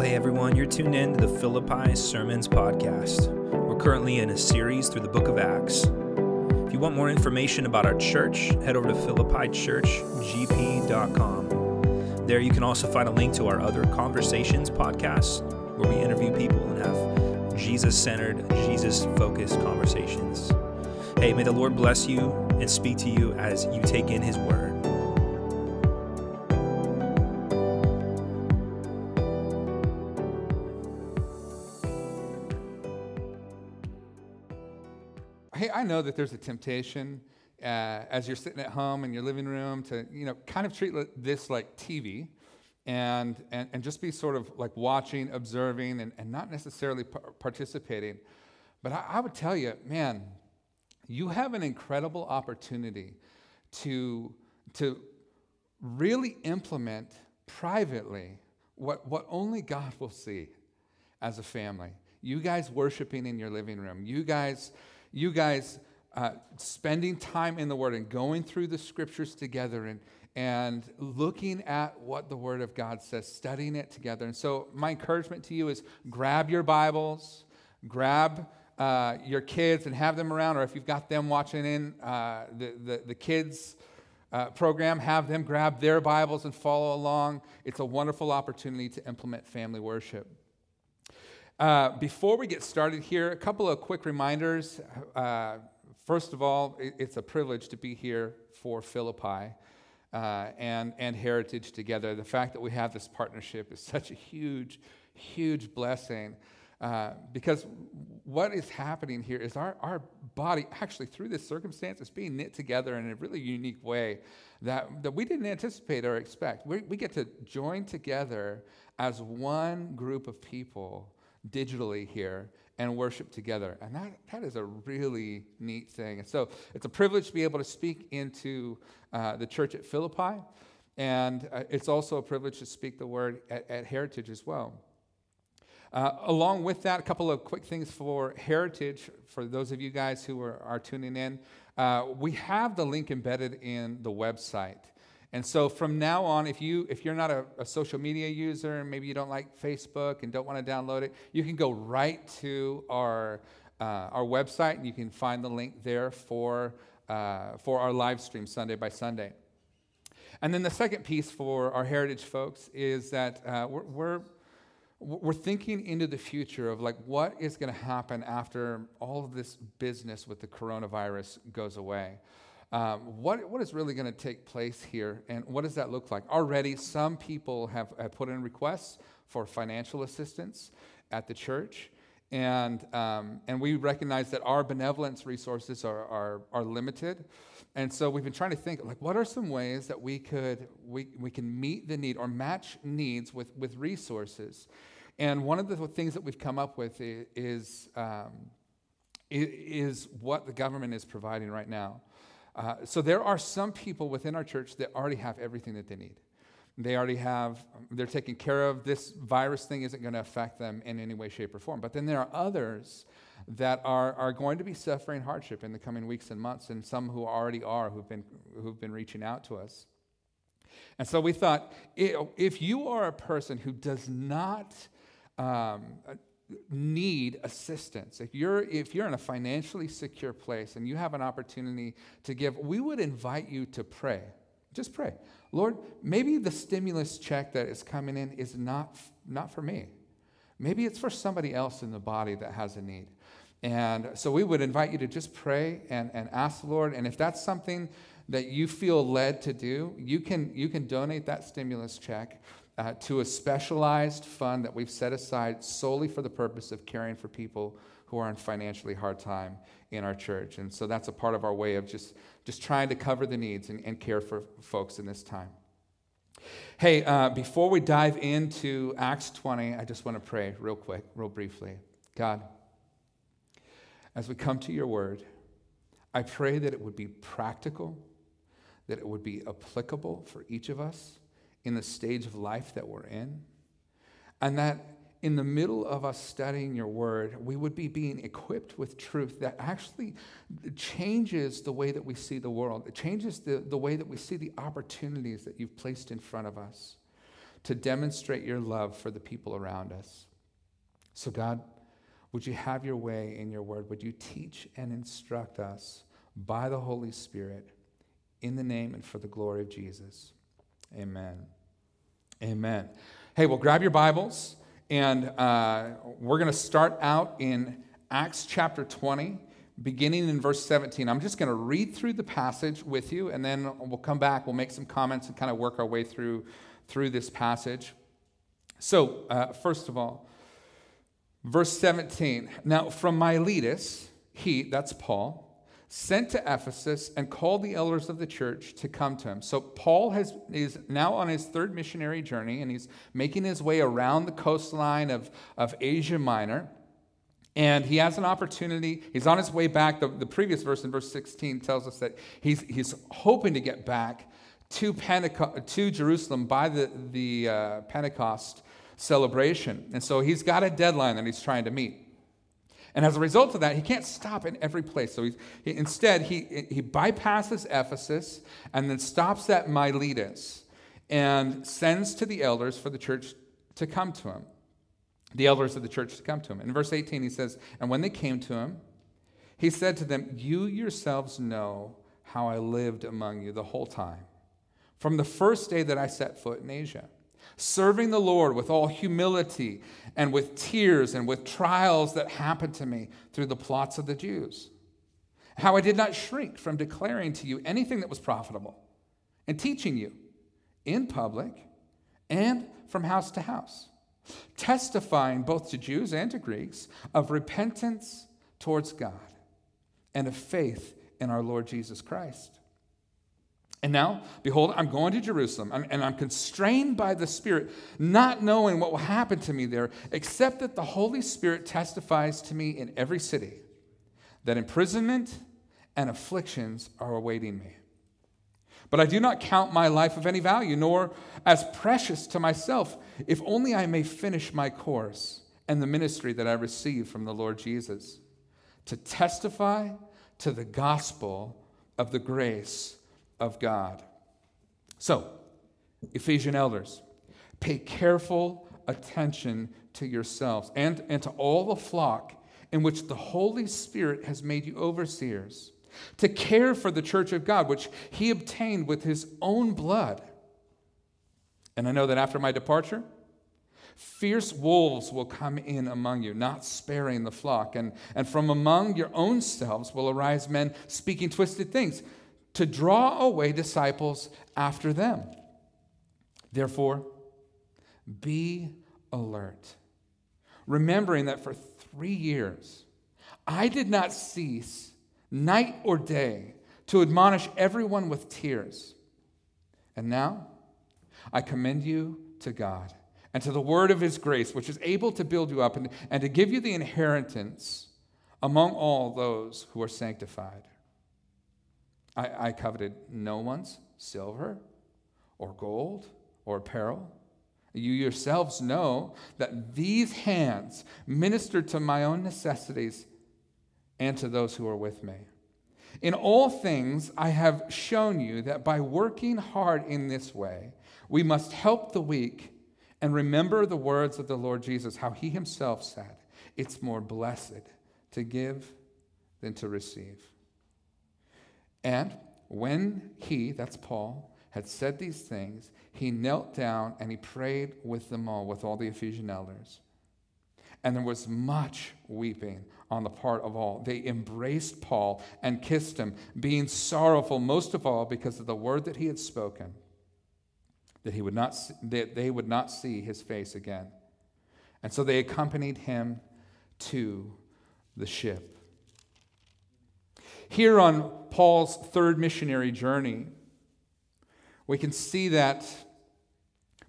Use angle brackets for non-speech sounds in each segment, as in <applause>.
Well, hey everyone, you're tuned in to the Philippi Sermons Podcast. We're currently in a series through the book of Acts. If you want more information about our church, head over to philippichurchgp.com. There you can also find a link to our other Conversations podcasts where we interview people and have Jesus centered, Jesus focused conversations. Hey, may the Lord bless you and speak to you as you take in His word. Know that there's a temptation uh, as you're sitting at home in your living room to, you know, kind of treat this like TV and, and, and just be sort of like watching, observing, and, and not necessarily participating. But I, I would tell you, man, you have an incredible opportunity to, to really implement privately what, what only God will see as a family. You guys worshiping in your living room, you guys you guys uh, spending time in the Word and going through the scriptures together and, and looking at what the Word of God says, studying it together. And so, my encouragement to you is grab your Bibles, grab uh, your kids and have them around, or if you've got them watching in uh, the, the, the, kids' uh, program, have them grab their Bibles and follow along. It's a wonderful opportunity to implement family worship. Uh, before we get started here, a couple of quick reminders. Uh, first of all, it, it's a privilege to be here for Philippi uh, and, and Heritage together. The fact that we have this partnership is such a huge, huge blessing. Uh, because what is happening here is our, our body, actually, through this circumstance, is being knit together in a really unique way that, that we didn't anticipate or expect. We, we get to join together as one group of people digitally here and worship together. And that, that is a really neat thing. And so it's a privilege to be able to speak into uh, the church at Philippi. And uh, it's also a privilege to speak the word at, at Heritage as well. Uh, along with that, a couple of quick things for Heritage, for those of you guys who are, are tuning in. Uh, we have the link embedded in the website. And so from now on, if, you, if you're not a, a, social media user, and maybe you don't like Facebook and don't want to download it, you can go right to our, uh, our website and you can find the link there for, uh, for our live stream Sunday by Sunday. And then the second piece for our heritage folks is that uh, we're, we're, we're thinking into the future of like what is going to happen after all of this business with the coronavirus goes away. Um, what, what is really going to take place here, and what does that look like? Already, some people have, have put in requests for financial assistance at the church. And, um, and we recognize that our benevolence resources are, are, are limited. And so we've been trying to think, like, what are some ways that we could, we, we can meet the need or match needs with, with resources? And one of the things that we've come up with is, um, is what the government is providing right now. Uh, so there are some people within our church that already have everything that they need. They already have, they're taken care of. This virus thing isn't going to affect them in any way, shape, or form. But then there are others that are, are going to be suffering hardship in the coming weeks and months, and some who already are who've been, who've been reaching out to us. And so we thought if you are a person who does not um, need assistance, if you're, if you're in a financially secure place and you have an opportunity to give, we would invite you to pray. Just pray. Lord, maybe the stimulus check that is coming in is not, not for me. Maybe it's for somebody else in the body that has a need. And so we would invite you to just pray and, and ask the Lord. And if that's something that you feel led to do, you can, you can donate that stimulus check uh, to a specialized fund that we've set aside solely for the purpose of caring for people who are in financially hard time in our church. And so that's a part of our way of just, just trying to cover the needs and, and care for folks in this time. Hey, uh, before we dive into Acts 20, I just want to pray real quick, real briefly. God, as we come to your word, I pray that it would be practical, that it would be applicable for each of us in the stage of life that we're in. And that in the middle of us studying your word, we would be being equipped with truth that actually changes the way that we see the world. It changes the, the way that we see the opportunities that you've placed in front of us. to demonstrate your love for the people around us. So, God, would you have your way in your word? Would you teach and instruct us by the Holy Spirit in the name and for the glory of Jesus? Amen. Amen. Hey, well, grab your Bibles, and uh, we're going to start out in Acts chapter 20, beginning in verse 17. I'm just going to read through the passage with you, and then we'll come back, we'll make some comments, and kind of work our way through, through this passage. So, uh, first of all, verse 17. Now, from Miletus, he, that's Paul, sent to Ephesus and called the elders of the church to come to him. So Paul has, is now on his third missionary journey and he's making his way around the coastline of, of Asia Minor. And he has an opportunity. He's on his way back. The, the previous verse in verse 16 tells us that he's, he's hoping to get back to, Pentecost, to Jerusalem by the, the uh, Pentecost celebration. And so he's got a deadline that he's trying to meet. And as a result of that, he can't stop in every place. So he, instead, he, he bypasses Ephesus and then stops at Miletus and sends to the elders for the church to come to him. The elders of the church to come to him. In verse 18, he says, And when they came to him, he said to them, You yourselves know how I lived among you the whole time, from the first day that I set foot in Asia serving the Lord with all humility and with tears and with trials that happened to me through the plots of the Jews. How I did not shrink from declaring to you anything that was profitable and teaching you in public and from house to house, testifying both to Jews and to Greeks of repentance towards God and of faith in our Lord Jesus Christ. And now, behold, I'm going to Jerusalem, and I'm constrained by the Spirit, not knowing what will happen to me there, except that the Holy Spirit testifies to me in every city that imprisonment and afflictions are awaiting me. But I do not count my life of any value, nor as precious to myself, if only I may finish my course and the ministry that I received from the Lord Jesus, to testify to the gospel of the grace of God. So, Ephesian elders, pay careful attention to yourselves and, and to all the flock in which the Holy Spirit has made you overseers, to care for the church of God, which he obtained with his own blood. And I know that after my departure, Fierce wolves will come in among you, not sparing the flock. And, and from among your own selves will arise men speaking twisted things to draw away disciples after them. Therefore, be alert, remembering that for three years I did not cease night or day to admonish everyone with tears. And now I commend you to God and to the word of his grace, which is able to build you up and, and to give you the inheritance among all those who are sanctified. I, I coveted no one's silver or gold or apparel. You yourselves know that these hands ministered to my own necessities and to those who are with me. In all things, I have shown you that by working hard in this way, we must help the weak and remember the words of the Lord Jesus, how he himself said, It's more blessed to give than to receive. And when he, that's Paul, had said these things, he knelt down and he prayed with them all, with all the Ephesian elders. And there was much weeping on the part of all. They embraced Paul and kissed him, being sorrowful most of all because of the word that he had spoken, that, he would not, that they would not see his face again. And so they accompanied him to the ship. Here on Paul's third missionary journey, we can see that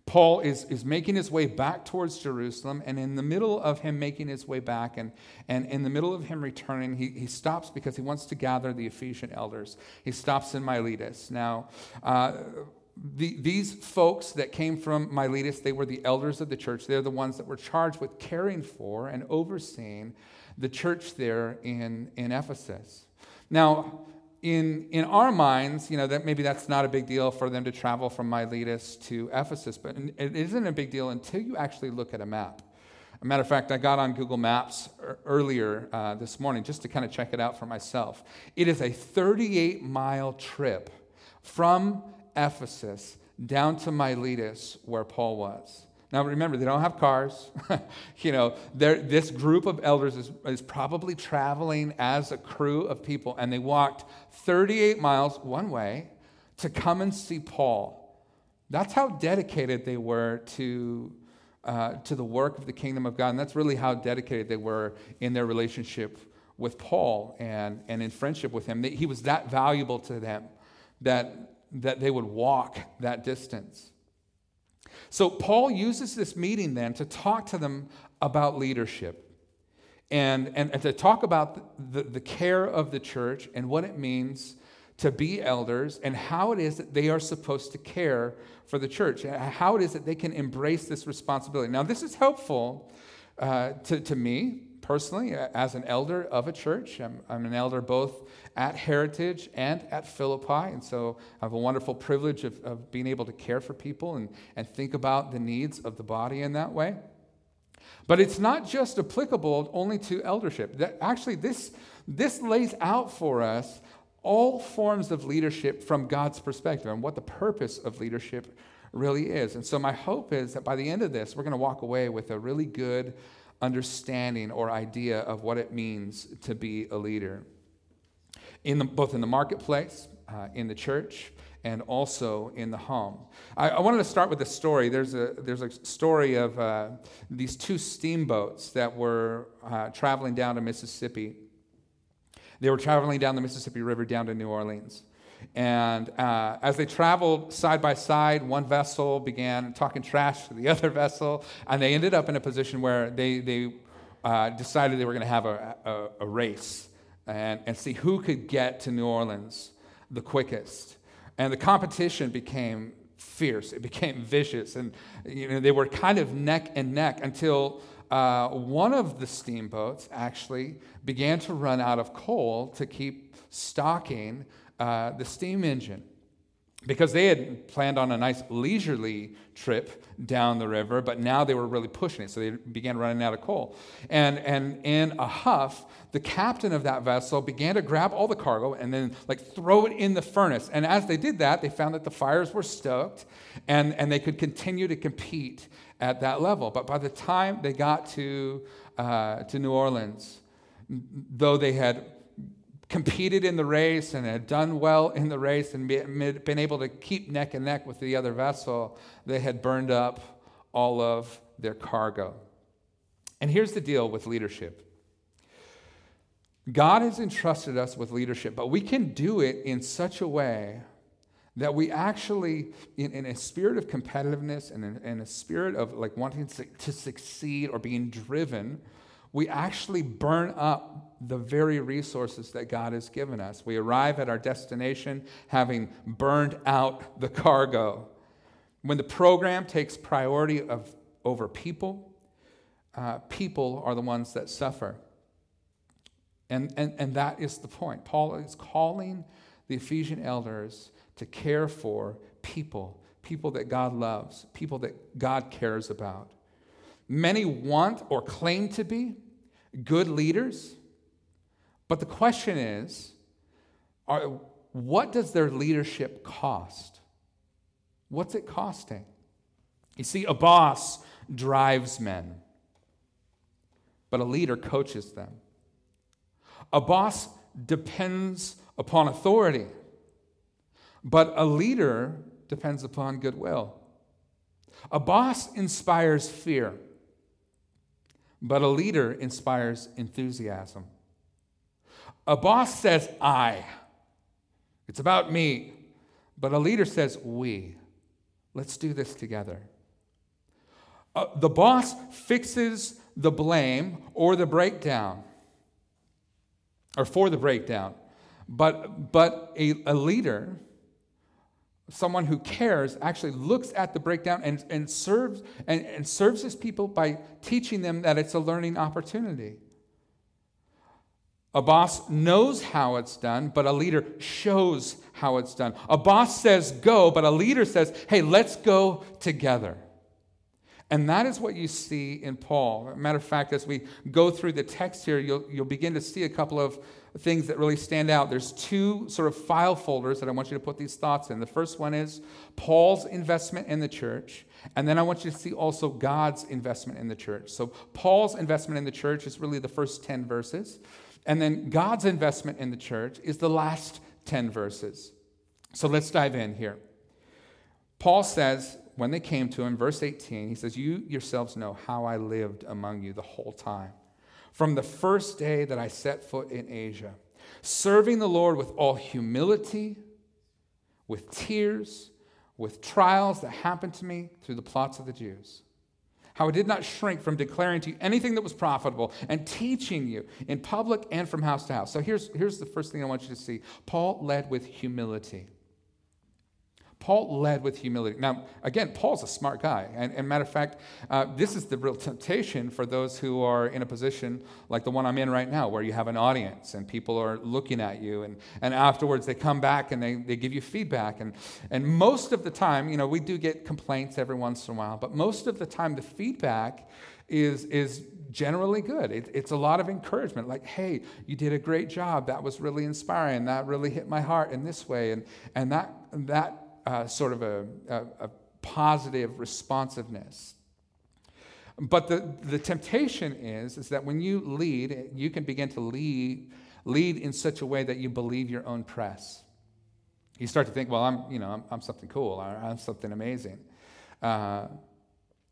Paul is, is making his way back towards Jerusalem, and in the middle of him making his way back, and, and in the middle of him returning, he, he stops because he wants to gather the Ephesian elders. He stops in Miletus. Now, uh, the, these folks that came from Miletus, they were the elders of the church. They're the ones that were charged with caring for and overseeing the church there in, in Ephesus. Now, in, in our minds, you know, that maybe that's not a big deal for them to travel from Miletus to Ephesus, but it isn't a big deal until you actually look at a map. A matter of fact, I got on Google Maps earlier uh, this morning just to kind of check it out for myself. It is a 38 mile trip from Ephesus down to Miletus, where Paul was. Now remember, they don't have cars. <laughs> you know, this group of elders is, is probably traveling as a crew of people, and they walked 38 miles one way to come and see Paul. That's how dedicated they were to, uh, to the work of the kingdom of God. And that's really how dedicated they were in their relationship with Paul and, and in friendship with him. He was that valuable to them that, that they would walk that distance. So Paul uses this meeting then to talk to them about leadership and, and, and to talk about the, the care of the church and what it means to be elders and how it is that they are supposed to care for the church, how it is that they can embrace this responsibility. Now, this is helpful uh, to, to me personally uh, as an elder of a church. I'm, I'm an elder both at Heritage and at Philippi. And so I have a wonderful privilege of, of being able to care for people and, and think about the needs of the body in that way. But it's not just applicable only to eldership. That actually, this, this lays out for us all forms of leadership from God's perspective and what the purpose of leadership really is. And so, my hope is that by the end of this, we're going to walk away with a really good understanding or idea of what it means to be a leader in the, both in the marketplace, uh, in the church, and also in the home. I, I, wanted to start with a story. There's a, there's a story of uh, these two steamboats that were uh, traveling down to Mississippi. They were traveling down the Mississippi River down to New Orleans. And uh, as they traveled side by side, one vessel began talking trash to the <laughs> other vessel, and they ended up in a position where they, they uh, decided they were going to have a, a, a race and, and see who could get to New Orleans the quickest. And the competition became fierce, it became vicious, and you know, they were kind of neck and neck until uh, one of the steamboats actually began to run out of coal to keep stocking uh, the steam engine because they had planned on a nice leisurely trip down the river, but now they were really pushing it, so they began running out of coal. And, and in a huff, the captain of that vessel began to grab all the cargo and then like throw it in the furnace. And as they did that, they found that the fires were stoked and, and they could continue to compete at that level. But by the time they got to, uh, to New Orleans, though they had competed in the race and had done well in the race and been able to keep neck and neck with the other vessel, they had burned up all of their cargo. And here's the deal with leadership God has entrusted us with leadership, but we can do it in such a way that we actually, in, in a spirit of competitiveness and in, in a spirit of like wanting to, to succeed or being driven, we actually burn up the very resources that God has given us. We arrive at our destination having burned out the cargo. When the program takes priority of, over people, uh, people are the ones that suffer. And, and, and that is the point. Paul is calling the Ephesian elders to care for people, people that God loves, people that God cares about. Many want or claim to be good leaders, but the question is are, what does their leadership cost? What's it costing? You see, a boss drives men, but a leader coaches them. A boss depends upon authority, but a leader depends upon goodwill. A boss inspires fear, but a leader inspires enthusiasm. A boss says, I. It's about me. But a leader says, we. Let's do this together. Uh, the boss fixes the blame or the breakdown, or for the breakdown. But, but a, a leader someone who cares actually looks at the breakdown and, and, serves, and, and serves his people by teaching them that it's a learning opportunity. A boss knows how it's done, but a leader shows how it's done. A boss says go, but a leader says, hey, let's go together. And that is what you see in Paul. Matter of fact, as we go through the text here, you'll, you'll begin to see a couple of things that really stand out. There's two sort of file folders that I want you to put these thoughts in. The first one is Paul's investment in the church, and then I want you to see also God's investment in the church. So, Paul's investment in the church is really the first 10 verses, and then God's investment in the church is the last 10 verses. So, let's dive in here. Paul says, when they came to him, verse 18, he says, You yourselves know how I lived among you the whole time, from the first day that I set foot in Asia, serving the Lord with all humility, with tears, with trials that happened to me through the plots of the Jews. How I did not shrink from declaring to you anything that was profitable and teaching you in public and from house to house. So here's, here's the first thing I want you to see Paul led with humility. Paul led with humility. Now, again, Paul's a smart guy. And, and matter of fact, uh, this is the real temptation for those who are in a position like the one I'm in right now, where you have an audience and people are looking at you. And, and afterwards, they come back and they, they give you feedback. And, and most of the time, you know, we do get complaints every once in a while, but most of the time, the feedback is, is generally good. It, it's a lot of encouragement, like, hey, you did a great job. That was really inspiring. That really hit my heart in this way. And, and that, that uh, sort of a, a, a positive responsiveness. But the, the temptation is, is that when you lead, you can begin to lead, lead in such a way that you believe your own press. You start to think, well, I'm, you know, I'm, I'm something cool, I'm something amazing. Uh,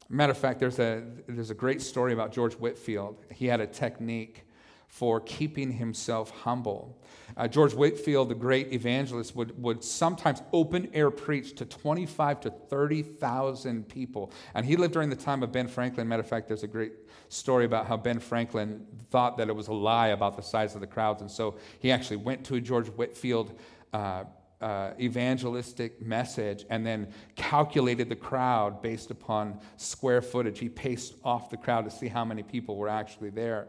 matter of fact, there's a, there's a great story about George Whitefield. He had a technique for keeping himself humble. Uh, George Whitefield, the great evangelist, would, would sometimes open air preach to 25 to 30,000 people. And he lived during the time of Ben Franklin. Matter of fact, there's a great story about how Ben Franklin thought that it was a lie about the size of the crowds. And so he actually went to a George Whitefield uh, uh, evangelistic message and then calculated the crowd based upon square footage. He paced off the crowd to see how many people were actually there.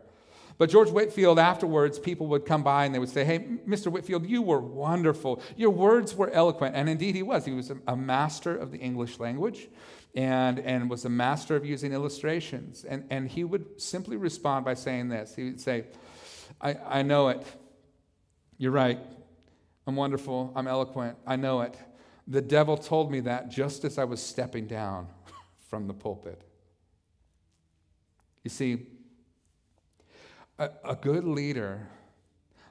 But George Whitefield, afterwards, people would come by and they would say, Hey, Mr. Whitefield, you were wonderful. Your words were eloquent. And indeed, he was. He was a master of the English language and, and was a master of using illustrations. And, and he would simply respond by saying this He would say, I, I know it. You're right. I'm wonderful. I'm eloquent. I know it. The devil told me that just as I was stepping down <laughs> from the pulpit. You see, a, a good leader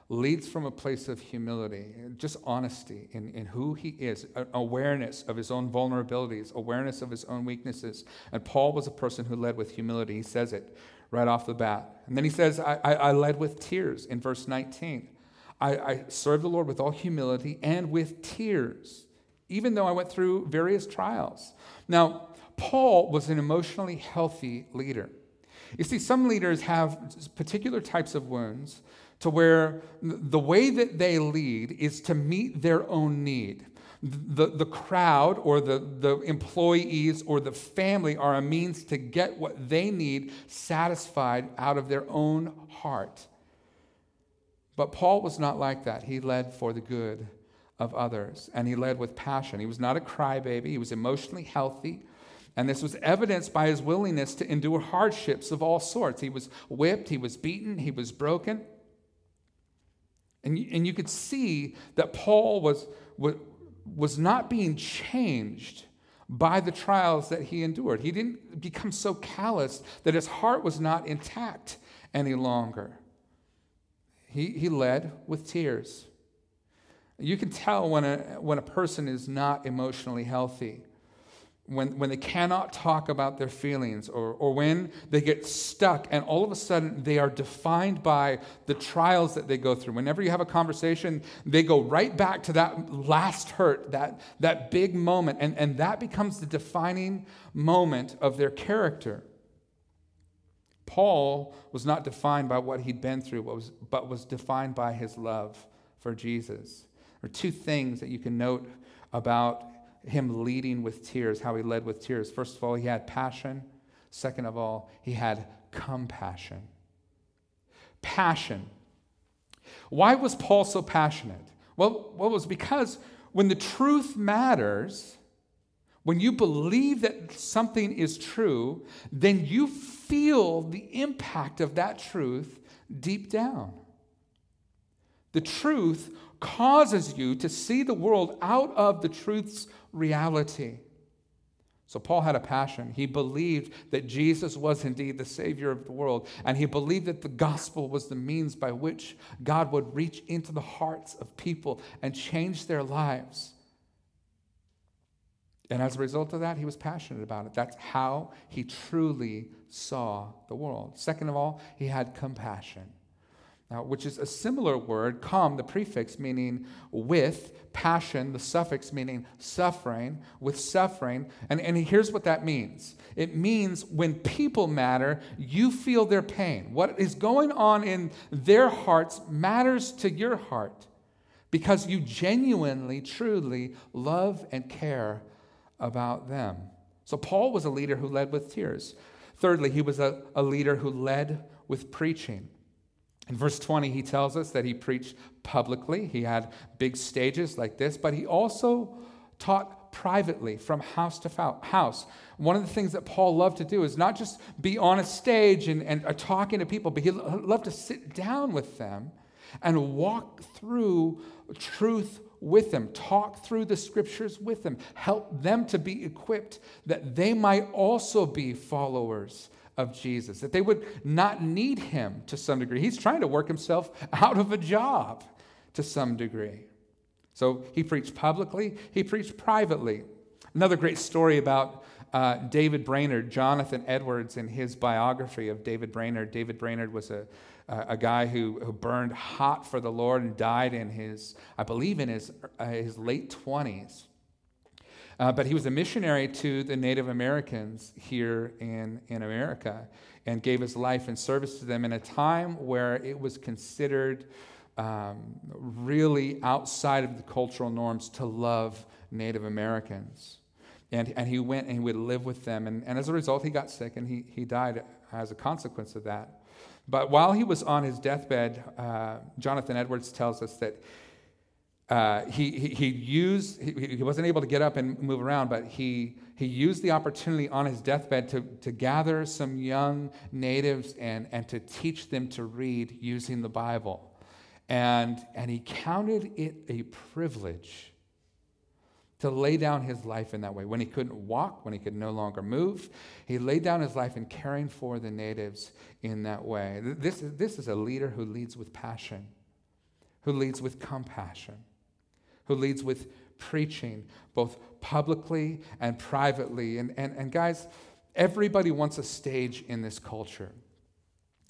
leads from a place of humility, just honesty in, in who he is, awareness of his own vulnerabilities, awareness of his own weaknesses. And Paul was a person who led with humility. He says it right off the bat. And then he says, I, I, I led with tears in verse 19. I, I served the Lord with all humility and with tears, even though I went through various trials. Now, Paul was an emotionally healthy leader. You see, some leaders have particular types of wounds to where the way that they lead is to meet their own need. The, the crowd or the, the employees or the family are a means to get what they need satisfied out of their own heart. But Paul was not like that. He led for the good of others, and he led with passion. He was not a crybaby, he was emotionally healthy. And this was evidenced by his willingness to endure hardships of all sorts. He was whipped, he was beaten, he was broken. And you, and you could see that Paul was, was, was not being changed by the trials that he endured. He didn't become so callous that his heart was not intact any longer. He, he led with tears. You can tell when a, when a person is not emotionally healthy when, when they cannot talk about their feelings or, or when they get stuck and all of a sudden they are defined by the trials that they go through. Whenever you have a conversation, they go right back to that last hurt, that, that big moment, and, and that becomes the defining moment of their character. Paul was not defined by what he'd been through, but was, but was defined by his love for Jesus. There are two things that you can note about him leading with tears, how he led with tears. First of all, he had passion. Second of all, he had compassion. Passion. Why was Paul so passionate? Well, well, it was because when the truth matters, when you believe that something is true, then you feel the impact of that truth deep down. The truth causes you to see the world out of the truth's reality. So, Paul had a passion. He believed that Jesus was indeed the Savior of the world, and he believed that the gospel was the means by which God would reach into the hearts of people and change their lives. And as a result of that, he was passionate about it. That's how he truly saw the world. Second of all, he had compassion uh, which is a similar word, com, the prefix meaning with, passion, the suffix meaning suffering, with suffering. And, and here's what that means it means when people matter, you feel their pain. What is going on in their hearts matters to your heart because you genuinely, truly love and care about them. So, Paul was a leader who led with tears. Thirdly, he was a, a leader who led with preaching. In verse 20, he tells us that he preached publicly. He had big stages like this, but he also taught privately from house to house. One of the things that Paul loved to do is not just be on a stage and, and uh, talking to people, but he loved to sit down with them and walk through truth with them, talk through the scriptures with them, help them to be equipped that they might also be followers of Jesus, that they would not need him to some degree. He's trying to work himself out of a job to some degree. So he preached publicly, he preached privately. Another great story about uh, David Brainerd, Jonathan Edwards, in his biography of David Brainerd. David Brainerd was a, a guy who, who burned hot for the Lord and died in his, I believe, in his, uh, his late 20s. Uh, but he was a missionary to the Native Americans here in, in America and gave his life and service to them in a time where it was considered um, really outside of the cultural norms to love Native Americans. And, and he went and he would live with them. And, and as a result, he got sick and he, he died as a consequence of that. But while he was on his deathbed, uh, Jonathan Edwards tells us that uh, he, he, he, used, he, he wasn't able to get up and move around, but he, he used the opportunity on his deathbed to, to gather some young natives and, and to teach them to read using the Bible. And, and he counted it a privilege to lay down his life in that way. When he couldn't walk, when he could no longer move, he laid down his life in caring for the natives in that way. This, this is a leader who leads with passion, who leads with compassion who leads with preaching, both publicly and privately. And, and, and guys, everybody wants a stage in this culture.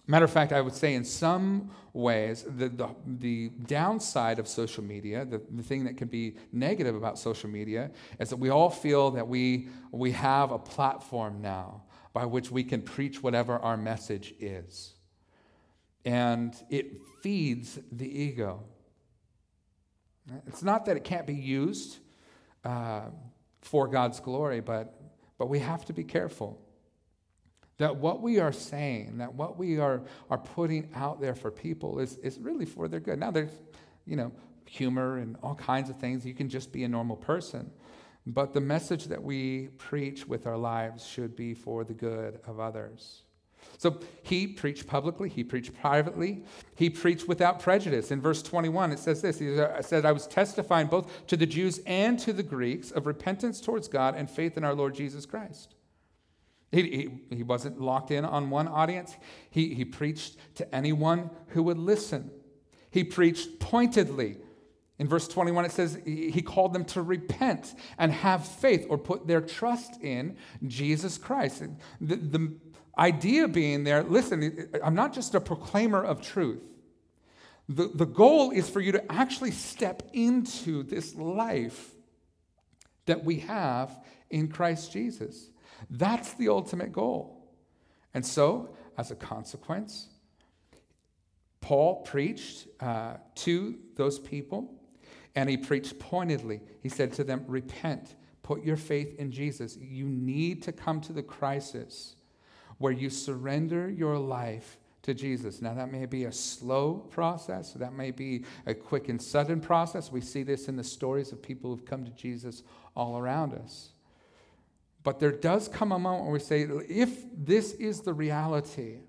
Matter of fact, I would say in some ways, the, the, the downside of social media, the, the thing that can be negative about social media, is that we all feel that we, we have a platform now by which we can preach whatever our message is. And it feeds the ego. It's not that it can't be used uh, for God's glory, but, but we have to be careful that what we are saying, that what we are, are putting out there for people is, is really for their good. Now, there's, you know, humor and all kinds of things. You can just be a normal person. But the message that we preach with our lives should be for the good of others. So he preached publicly, he preached privately, he preached without prejudice. In verse 21, it says this He said, I was testifying both to the Jews and to the Greeks of repentance towards God and faith in our Lord Jesus Christ. He, he, he wasn't locked in on one audience, he, he preached to anyone who would listen. He preached pointedly. In verse 21, it says he called them to repent and have faith or put their trust in Jesus Christ. The, the, idea being there listen, I'm not just a proclaimer of truth. The, the goal is for you to actually step into this life that we have in Christ Jesus. That's the ultimate goal. And so, as a consequence, Paul preached uh, to those people, and he preached pointedly. He said to them, Repent, put your faith in Jesus. You need to come to the crisis where you surrender your life to Jesus. Now, that may be a slow process, that may be a quick and sudden process. We see this in the stories of people who've come to Jesus all around us. But there does come a moment where we say, if this is the reality,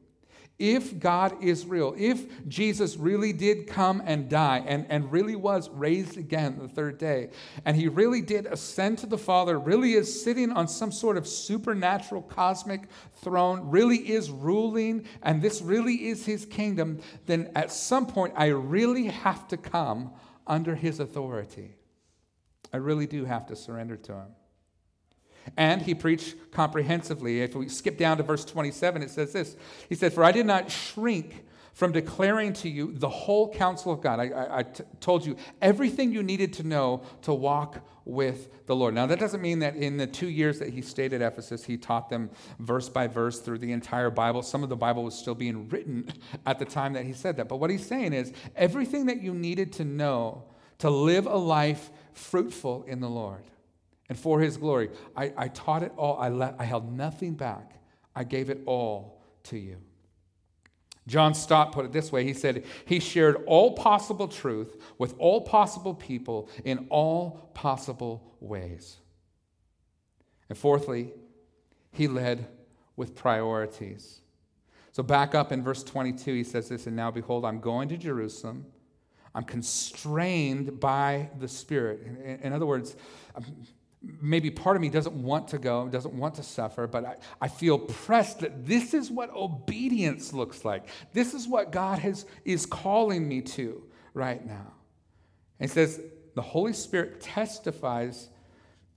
if God is real, if Jesus really did come and die and, and really was raised again the third day, and he really did ascend to the Father, really is sitting on some sort of supernatural cosmic throne, really is ruling, and this really is his kingdom, then at some point I really have to come under his authority. I really do have to surrender to him. And he preached comprehensively. If we skip down to verse 27, it says this He said, For I did not shrink from declaring to you the whole counsel of God. I, I, I t- told you everything you needed to know to walk with the Lord. Now, that doesn't mean that in the two years that he stayed at Ephesus, he taught them verse by verse through the entire Bible. Some of the Bible was still being written at the time that he said that. But what he's saying is everything that you needed to know to live a life fruitful in the Lord and for his glory. I, I taught it all. I, let, I held nothing back. I gave it all to you. John Stott put it this way He said, He shared all possible truth with all possible people in all possible ways. And fourthly, he led with priorities. So back up in verse 22, he says this, and now behold, I'm going to Jerusalem. I'm constrained by the Spirit. In, in other words, maybe part of me doesn't want to go, doesn't want to suffer, but I, I feel pressed that this is what obedience looks like. This is what God has, is calling me to right now. And he says, the Holy Spirit testifies,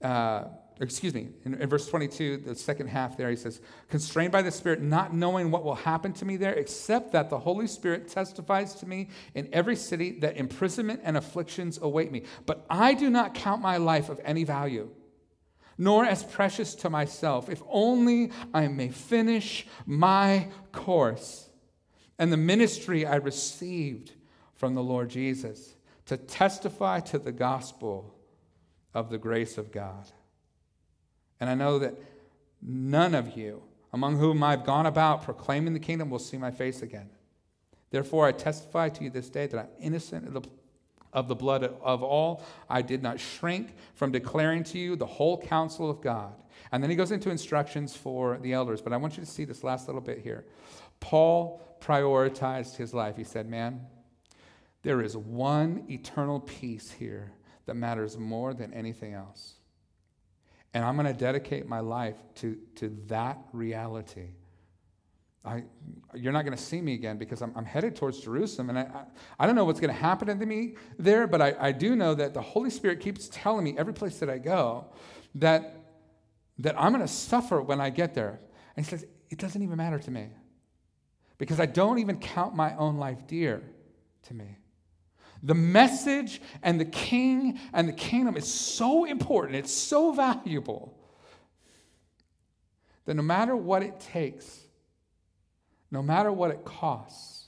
uh, excuse me, in, in verse 22, the second half there, he says, constrained by the Spirit, not knowing what will happen to me there, except that the Holy Spirit testifies to me in every city that imprisonment and afflictions await me. But I do not count my life of any value nor as precious to myself, if only I may finish my course and the ministry I received from the Lord Jesus to testify to the gospel of the grace of God. And I know that none of you, among whom I've gone about proclaiming the kingdom, will see my face again. Therefore, I testify to you this day that I'm innocent of the of the blood of all. I did not shrink from declaring to you the whole counsel of God. And then he goes into instructions for the elders. But I want you to see this last little bit here. Paul prioritized his life. He said, Man, there is one eternal peace here that matters more than anything else. And I'm going to dedicate my life to, to that reality. I, you're not going to see me again because I'm, I'm headed towards Jerusalem. And I, I, I, don't know what's going to happen to me there, but I, I do know that the Holy Spirit keeps telling me every place that I go that, that I'm going to suffer when I get there. And he says, It doesn't even matter to me because I don't even count my own life dear to me. The message and the king and the kingdom is so important, it's so valuable that no matter what it takes, no matter what it costs.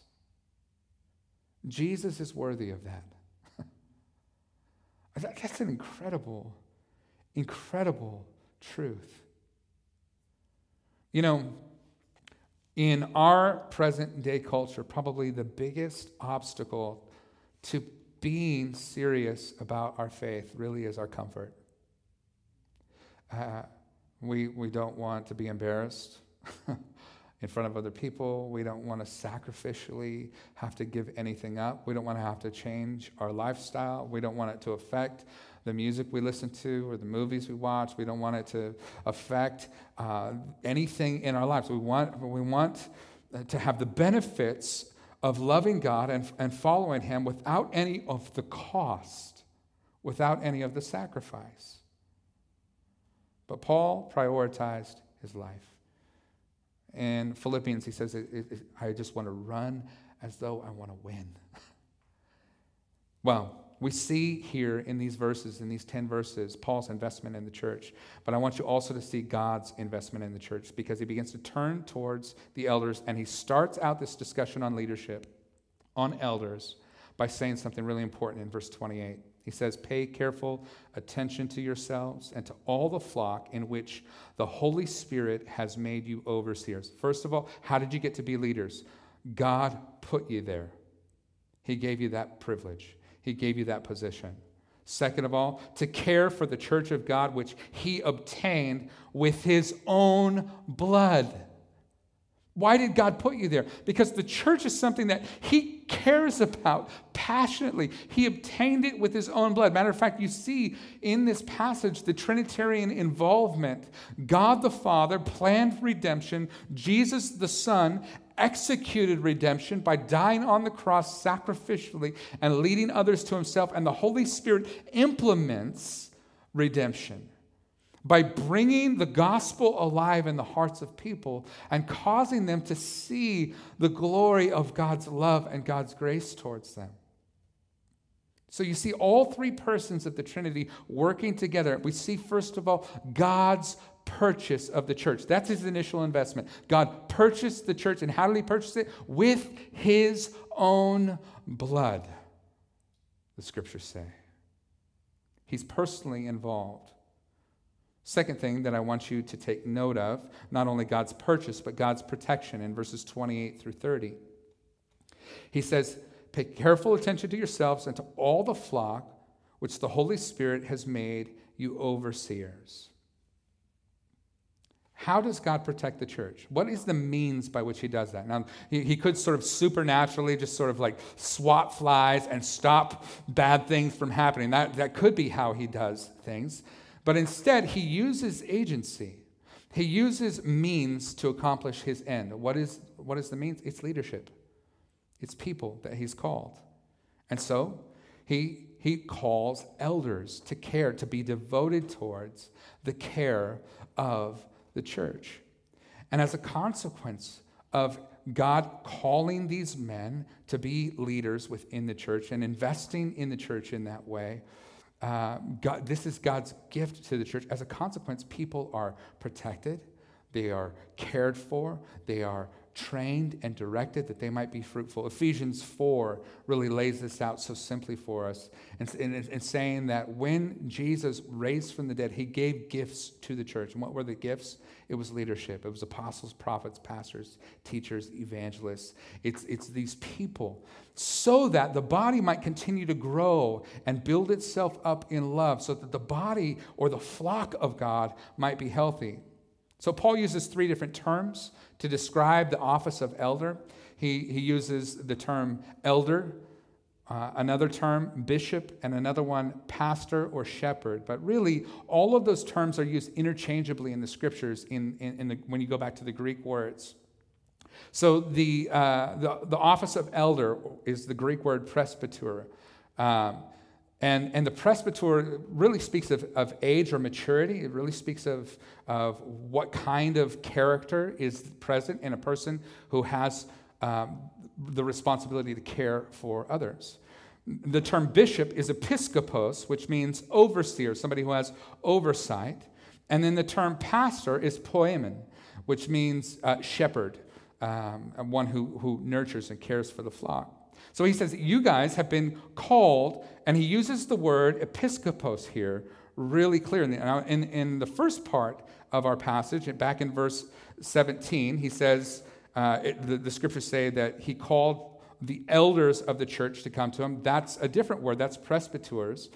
Jesus is worthy of that. <laughs> That's an incredible, incredible truth. You know, in our present day culture, probably the biggest obstacle to being serious about our faith really is our comfort. Uh, we, we don't want to be embarrassed. <laughs> in front of other people. We don't want to sacrificially have to give anything up. We don't want to have to change our lifestyle. We don't want it to affect the music we listen to or the movies we watch. We don't want it to affect uh, anything in our lives. We want, we want to have the benefits of loving God and, and following Him without any of the cost, without any of the sacrifice. But Paul prioritized his life. In Philippians, he says, I just want to run as though I want to win. <laughs> well, we see here in these verses, in these 10 verses, Paul's investment in the church. But I want you also to see God's investment in the church because he begins to turn towards the elders and he starts out this discussion on leadership, on elders, by saying something really important in verse 28. He says, Pay careful attention to yourselves and to all the flock in which the Holy Spirit has made you overseers. First of all, how did you get to be leaders? God put you there. He gave you that privilege, He gave you that position. Second of all, to care for the church of God, which He obtained with His own blood. Why did God put you there? Because the church is something that He cares about passionately. He obtained it with His own blood. Matter of fact, you see in this passage the Trinitarian involvement. God the Father planned redemption, Jesus the Son executed redemption by dying on the cross sacrificially and leading others to Himself, and the Holy Spirit implements redemption by bringing the gospel alive in the hearts of people and causing them to see the glory of God's love and God's grace towards them. So you see all three persons of the Trinity working together. We see, first of all, God's purchase of the church. That's his initial investment. God purchased the church. And how did he purchase it? With his own blood, the scriptures say. He's personally involved. Second thing that I want you to take note of not only God's purchase, but God's protection in verses 28 through 30. He says, Pay careful attention to yourselves and to all the flock which the Holy Spirit has made you overseers. How does God protect the church? What is the means by which He does that? Now, He, he could sort of supernaturally just sort of like swat flies and stop bad things from happening. That, that could be how He does things. But instead, he uses agency. He uses means to accomplish his end. What is, what is the means? It's leadership, it's people that he's called. And so he, he calls elders to care, to be devoted towards the care of the church. And as a consequence of God calling these men to be leaders within the church and investing in the church in that way, uh, God, this is God's gift to the church. As a consequence, people are protected, they are cared for, they are trained and directed that they might be fruitful. Ephesians 4 really lays this out so simply for us and, saying that when Jesus raised from the dead, he gave gifts to the church. And what were the gifts? It was leadership, it was apostles, prophets, pastors, teachers, evangelists. It's, it's these people so that the body might continue to grow and build itself up in love, so that the body or the flock of God might be healthy. So, Paul uses three different terms to describe the office of elder. He, he uses the term elder, uh, another term bishop, and another one pastor or shepherd. But really, all of those terms are used interchangeably in the scriptures in, in, in the, when you go back to the Greek words. So, the, uh, the, the, office of elder is the Greek word presbyter. Um, and, and the presbyter really speaks of, of age or maturity. It really speaks of, of what kind of character is present in a person who has um, the responsibility to care for others. The term bishop is episkopos, which means overseer, somebody who has oversight. And then the term pastor is poimen, which means uh, shepherd, um, one who, who nurtures and cares for the flock. So he says, You guys have been called, and he uses the word episkopos here really clearly. Now, in, in the first part of our passage, back in verse 17, he says, uh, it, the, the scriptures say that he called the elders of the church to come to him. That's a different word, that's presbyters.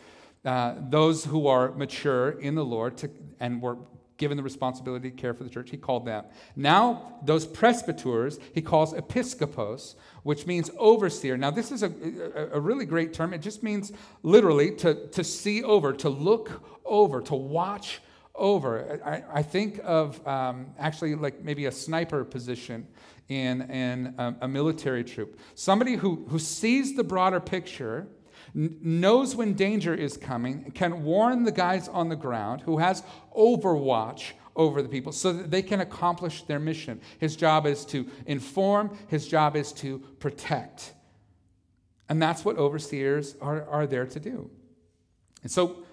Uh, those who are mature in the Lord to, and were given the responsibility to care for the church, he called them. Now, those presbyters, he calls episkopos, which means overseer. Now, this is a, a, a, really great term. It just means literally to, to see over, to look over, to watch over. I, I think of um, actually like maybe a sniper position in, in a, a military troop. Somebody who, who sees the broader picture knows when danger is coming, can warn the guys on the ground, who has overwatch over the people so that they can accomplish their mission. His job is to inform, his job is to protect. And that's what overseers are, are there to do. And so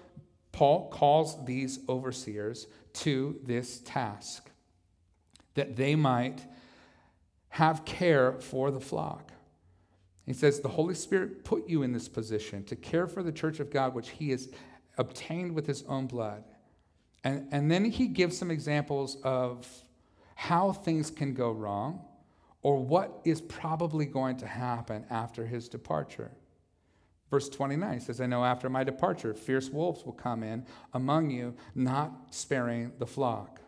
Paul calls these overseers to this task that they might have care for the flock. He says, The Holy Spirit put you in this position to care for the church of God, which He has obtained with His own blood. And, and then He gives some examples of how things can go wrong or what is probably going to happen after his departure. Verse 29 says, I know after my departure, fierce wolves will come in among you, not sparing the flock.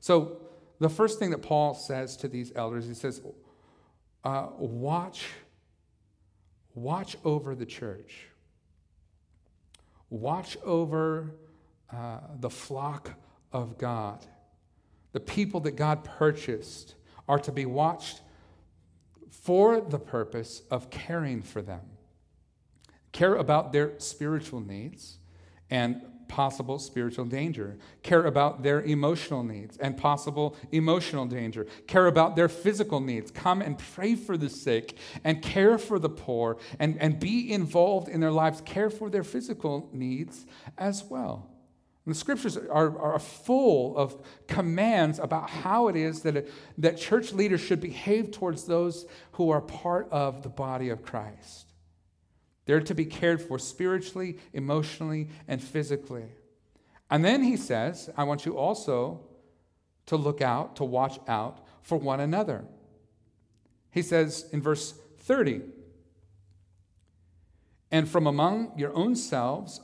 So, the first thing that Paul says to these elders, he says, uh, watch, watch over the church. Watch over uh, the flock of God. The people that God purchased are to be watched for the purpose of caring for them. Care about their spiritual needs and possible spiritual danger, care about their emotional needs and possible emotional danger, care about their physical needs, come and pray for the sick and care for the poor and, and be involved in their lives, care for their physical needs as well. And the scriptures are, are full of commands about how it is that, that church leaders should behave towards those who are part of the body of Christ. They're to be cared for spiritually, emotionally, and physically. And then he says, I want you also to look out, to watch out for one another. He says in verse 30, and from among your own selves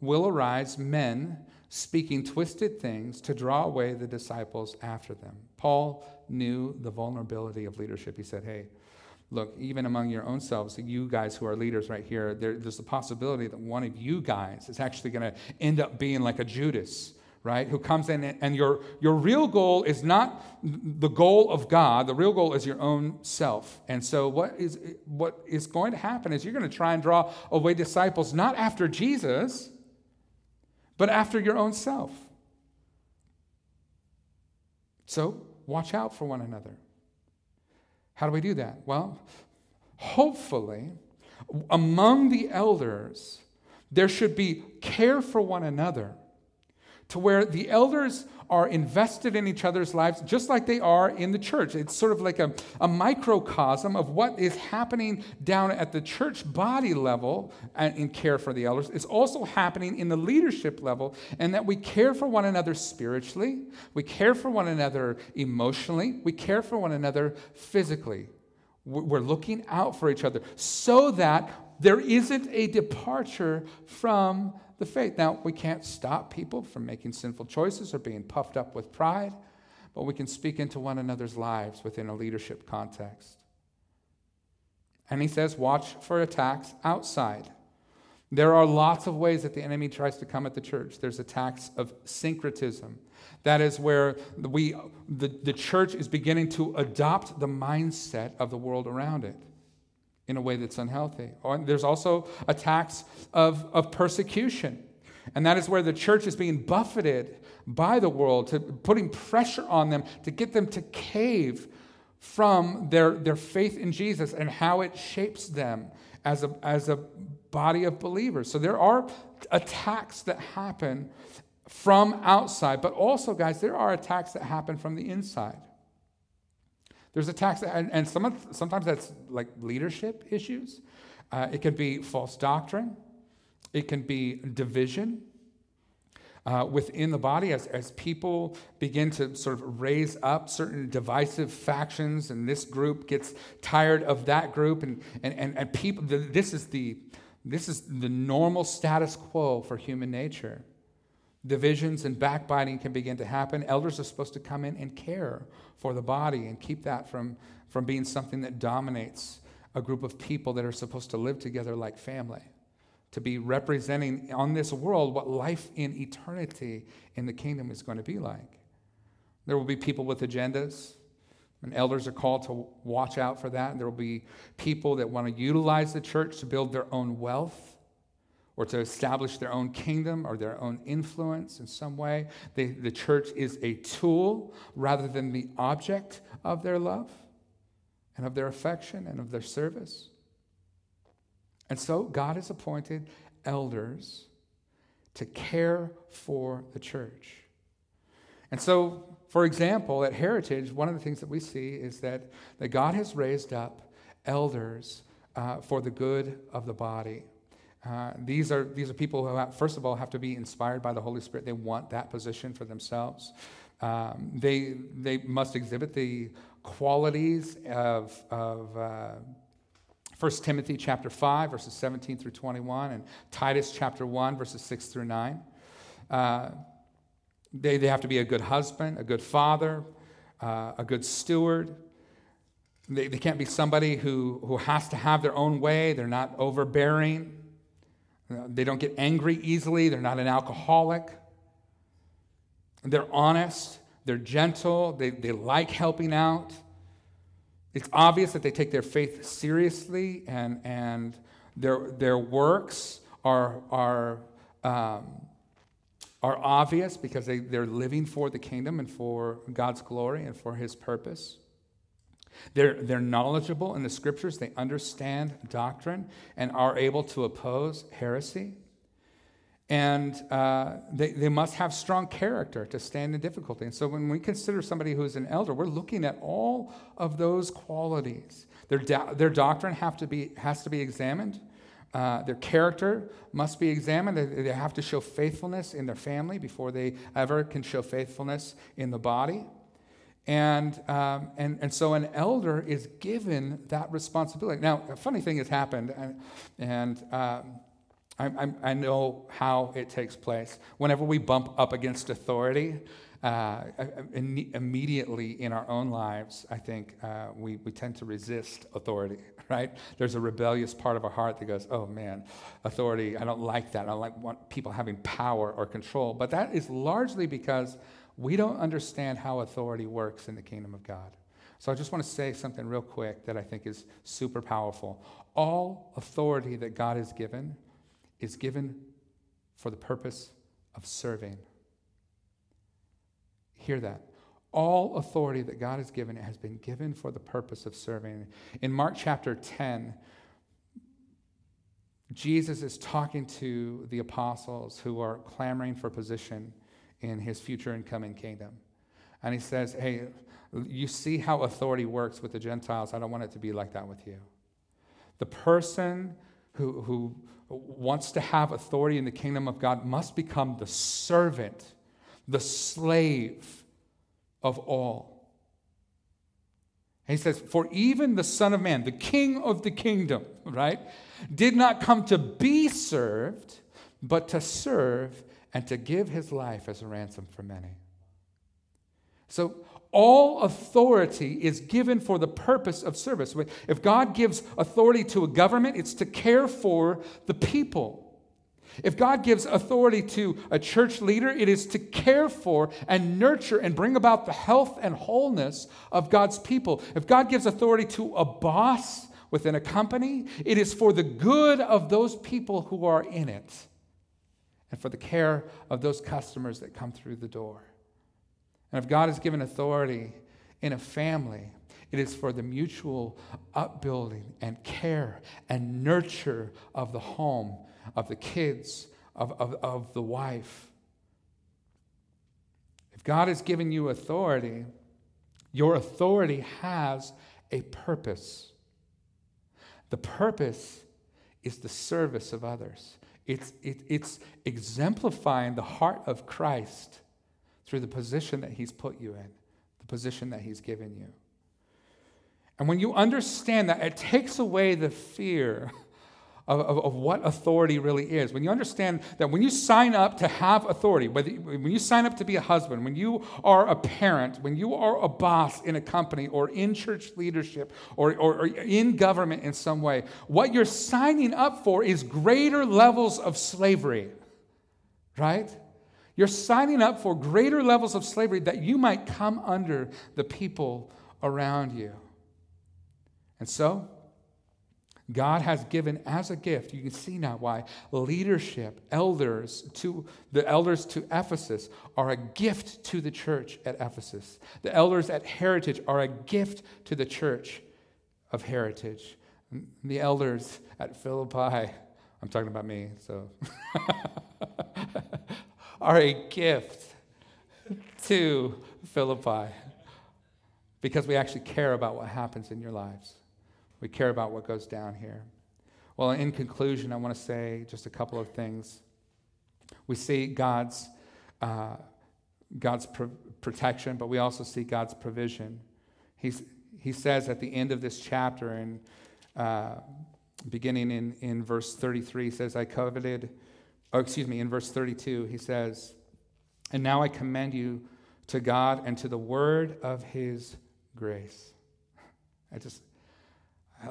will arise men speaking twisted things to draw away the disciples after them. Paul knew the vulnerability of leadership. He said, Hey, look, even among your own selves, you guys who are leaders right here, there, there's the possibility that one of you guys is actually going to end up being like a Judas, right? Who comes in and your, your real goal is not the goal of God, the real goal is your own self. And so, what is, what is going to happen is you're going to try and draw away disciples not after Jesus, but after your own self. So, watch out for one another. How do we do that? Well, hopefully, among the elders, there should be care for one another to where the elders are invested in each other's lives just like they are in the church. It's sort of like a, a microcosm of what is happening down at the church body level in care for the elders. It's also happening in the leadership level, and that we care for one another spiritually, we care for one another emotionally, we care for one another physically. We're looking out for each other so that there isn't a departure from the faith. Now, we can't stop people from making sinful choices or being puffed up with pride, but we can speak into one another's lives within a leadership context. And he says, watch for attacks outside. There are lots of ways that the enemy tries to come at the church. There's attacks of syncretism. That is where we, the, the church is beginning to adopt the mindset of the world around it in a way that's unhealthy. Oh, or there's also attacks of, of persecution. And that is where the church is being buffeted by the world, to putting pressure on them to get them to cave from their, their faith in Jesus and how it shapes them as a, as a body of believers. So there are attacks that happen from outside, but also, guys, there are attacks that happen from the inside. There's attacks, and, and some, sometimes that's like leadership issues. Uh, it can be false doctrine. It can be division uh, within the body as, as people begin to sort of raise up certain divisive factions, and this group gets tired of that group, and, and, and, and people, this is, the, this is the normal status quo for human nature. Divisions and backbiting can begin to happen. Elders are supposed to come in and care for the body and keep that from, from being something that dominates a group of people that are supposed to live together like family, to be representing on this world what life in eternity in the kingdom is going to be like. There will be people with agendas, and elders are called to watch out for that. There will be people that want to utilize the church to build their own wealth or to establish their own kingdom or their own influence in some way. They, the church is a tool rather than the object of their love and of their affection and of their service. And so God has appointed elders to care for the church. And so, for example, at Heritage, one of the things that we see is that, that God has raised up elders uh, for the good of the body. Uh, these, are, these are people who, have, first of all, have to be inspired by the Holy Spirit. They want that position for themselves. Um, they, they must exhibit the qualities of, of uh, 1 Timothy chapter 5, verses 17 through 21, and Titus chapter 1, verses 6 through 9. Uh, they, they have to be a good husband, a good father, uh, a good steward. They, they can't be somebody who, who has to have their own way. They're not overbearing. They don't get angry easily. They're not an alcoholic. They're honest. They're gentle. They, they like helping out. It's obvious that they take their faith seriously and, and their, their works are, are, um, are obvious because they, they're living for the kingdom and for God's glory and for his purpose. They're, they're knowledgeable in the scriptures, they understand doctrine, and are able to oppose heresy. And uh, they, they must have strong character to stand in difficulty. And so when we consider somebody who's an elder, we're looking at all of those qualities. Their, do- their doctrine have to be, has to be examined. Uh, their character must be examined. They, they have to show faithfulness in their family before they ever can show faithfulness in the body. And, um, and, and so an elder is given that responsibility. Now, a funny thing has happened, and, and um, I, I, know how it takes place. Whenever we bump up against authority, uh, immediately in our own lives, I think uh, we, we tend to resist authority, <laughs> right? There's a rebellious part of our heart that goes, oh man, authority, I don't like that. I don't like want people having power or control. But that is largely because we don't understand how authority works in the kingdom of God. So I just want to say something real quick that I think is super powerful. All authority that God has given is given for the purpose of serving. Hear that. All authority that God has given has been given for the purpose of serving. In Mark chapter 10, Jesus is talking to the apostles who are clamoring for position in his future and coming kingdom. And he says, Hey, you see how authority works with the Gentiles. I don't want it to be like that with you. The person who, who wants to have authority in the kingdom of God must become the servant, the slave of all. He says, For even the Son of Man, the King of the kingdom, <laughs> right, did not come to be served, but to serve and to give his life as a ransom for many. So, all authority is given for the purpose of service. If God gives authority to a government, it's to care for the people. If God gives authority to a church leader, it is to care for and nurture and bring about the health and wholeness of God's people. If God gives authority to a boss within a company, it is for the good of those people who are in it and for the care of those customers that come through the door. And if God has given authority in a family, it is for the mutual upbuilding and care and nurture of the home, of the kids, of, of, of the wife. If God has given you authority, your authority has a purpose. The purpose is the service of others. It's, it, it's exemplifying the heart of Christ through the position that He's put you in, the position that He's given you. And when you understand that, it takes away the fear of, of, of, what authority really is. When you understand that when you sign up to have authority, whether, when you sign up to be a husband, when you are a parent, when you are a boss in a company or in church leadership or, or, or in government in some way, what you're signing up for is greater levels of slavery, right? You're signing up for greater levels of slavery that you might come under the people around you. And so, God has given as a gift, you can see now why leadership, elders to the elders to Ephesus are a gift to the church at Ephesus. The elders at Heritage are a gift to the church of Heritage. The elders at Philippi, I'm talking about me, so, <laughs> are a gift to Philippi because we actually care about what happens in your lives. We care about what goes down here. Well, in conclusion, I want to say just a couple of things. We see God's, uh, God's pro- protection, but we also see God's provision. He's, he says at the end of this chapter, and uh, beginning in, in verse 33, he says, I coveted, oh, excuse me, in verse 32, he says, And now I commend you to God and to the word of his grace. <laughs> I just,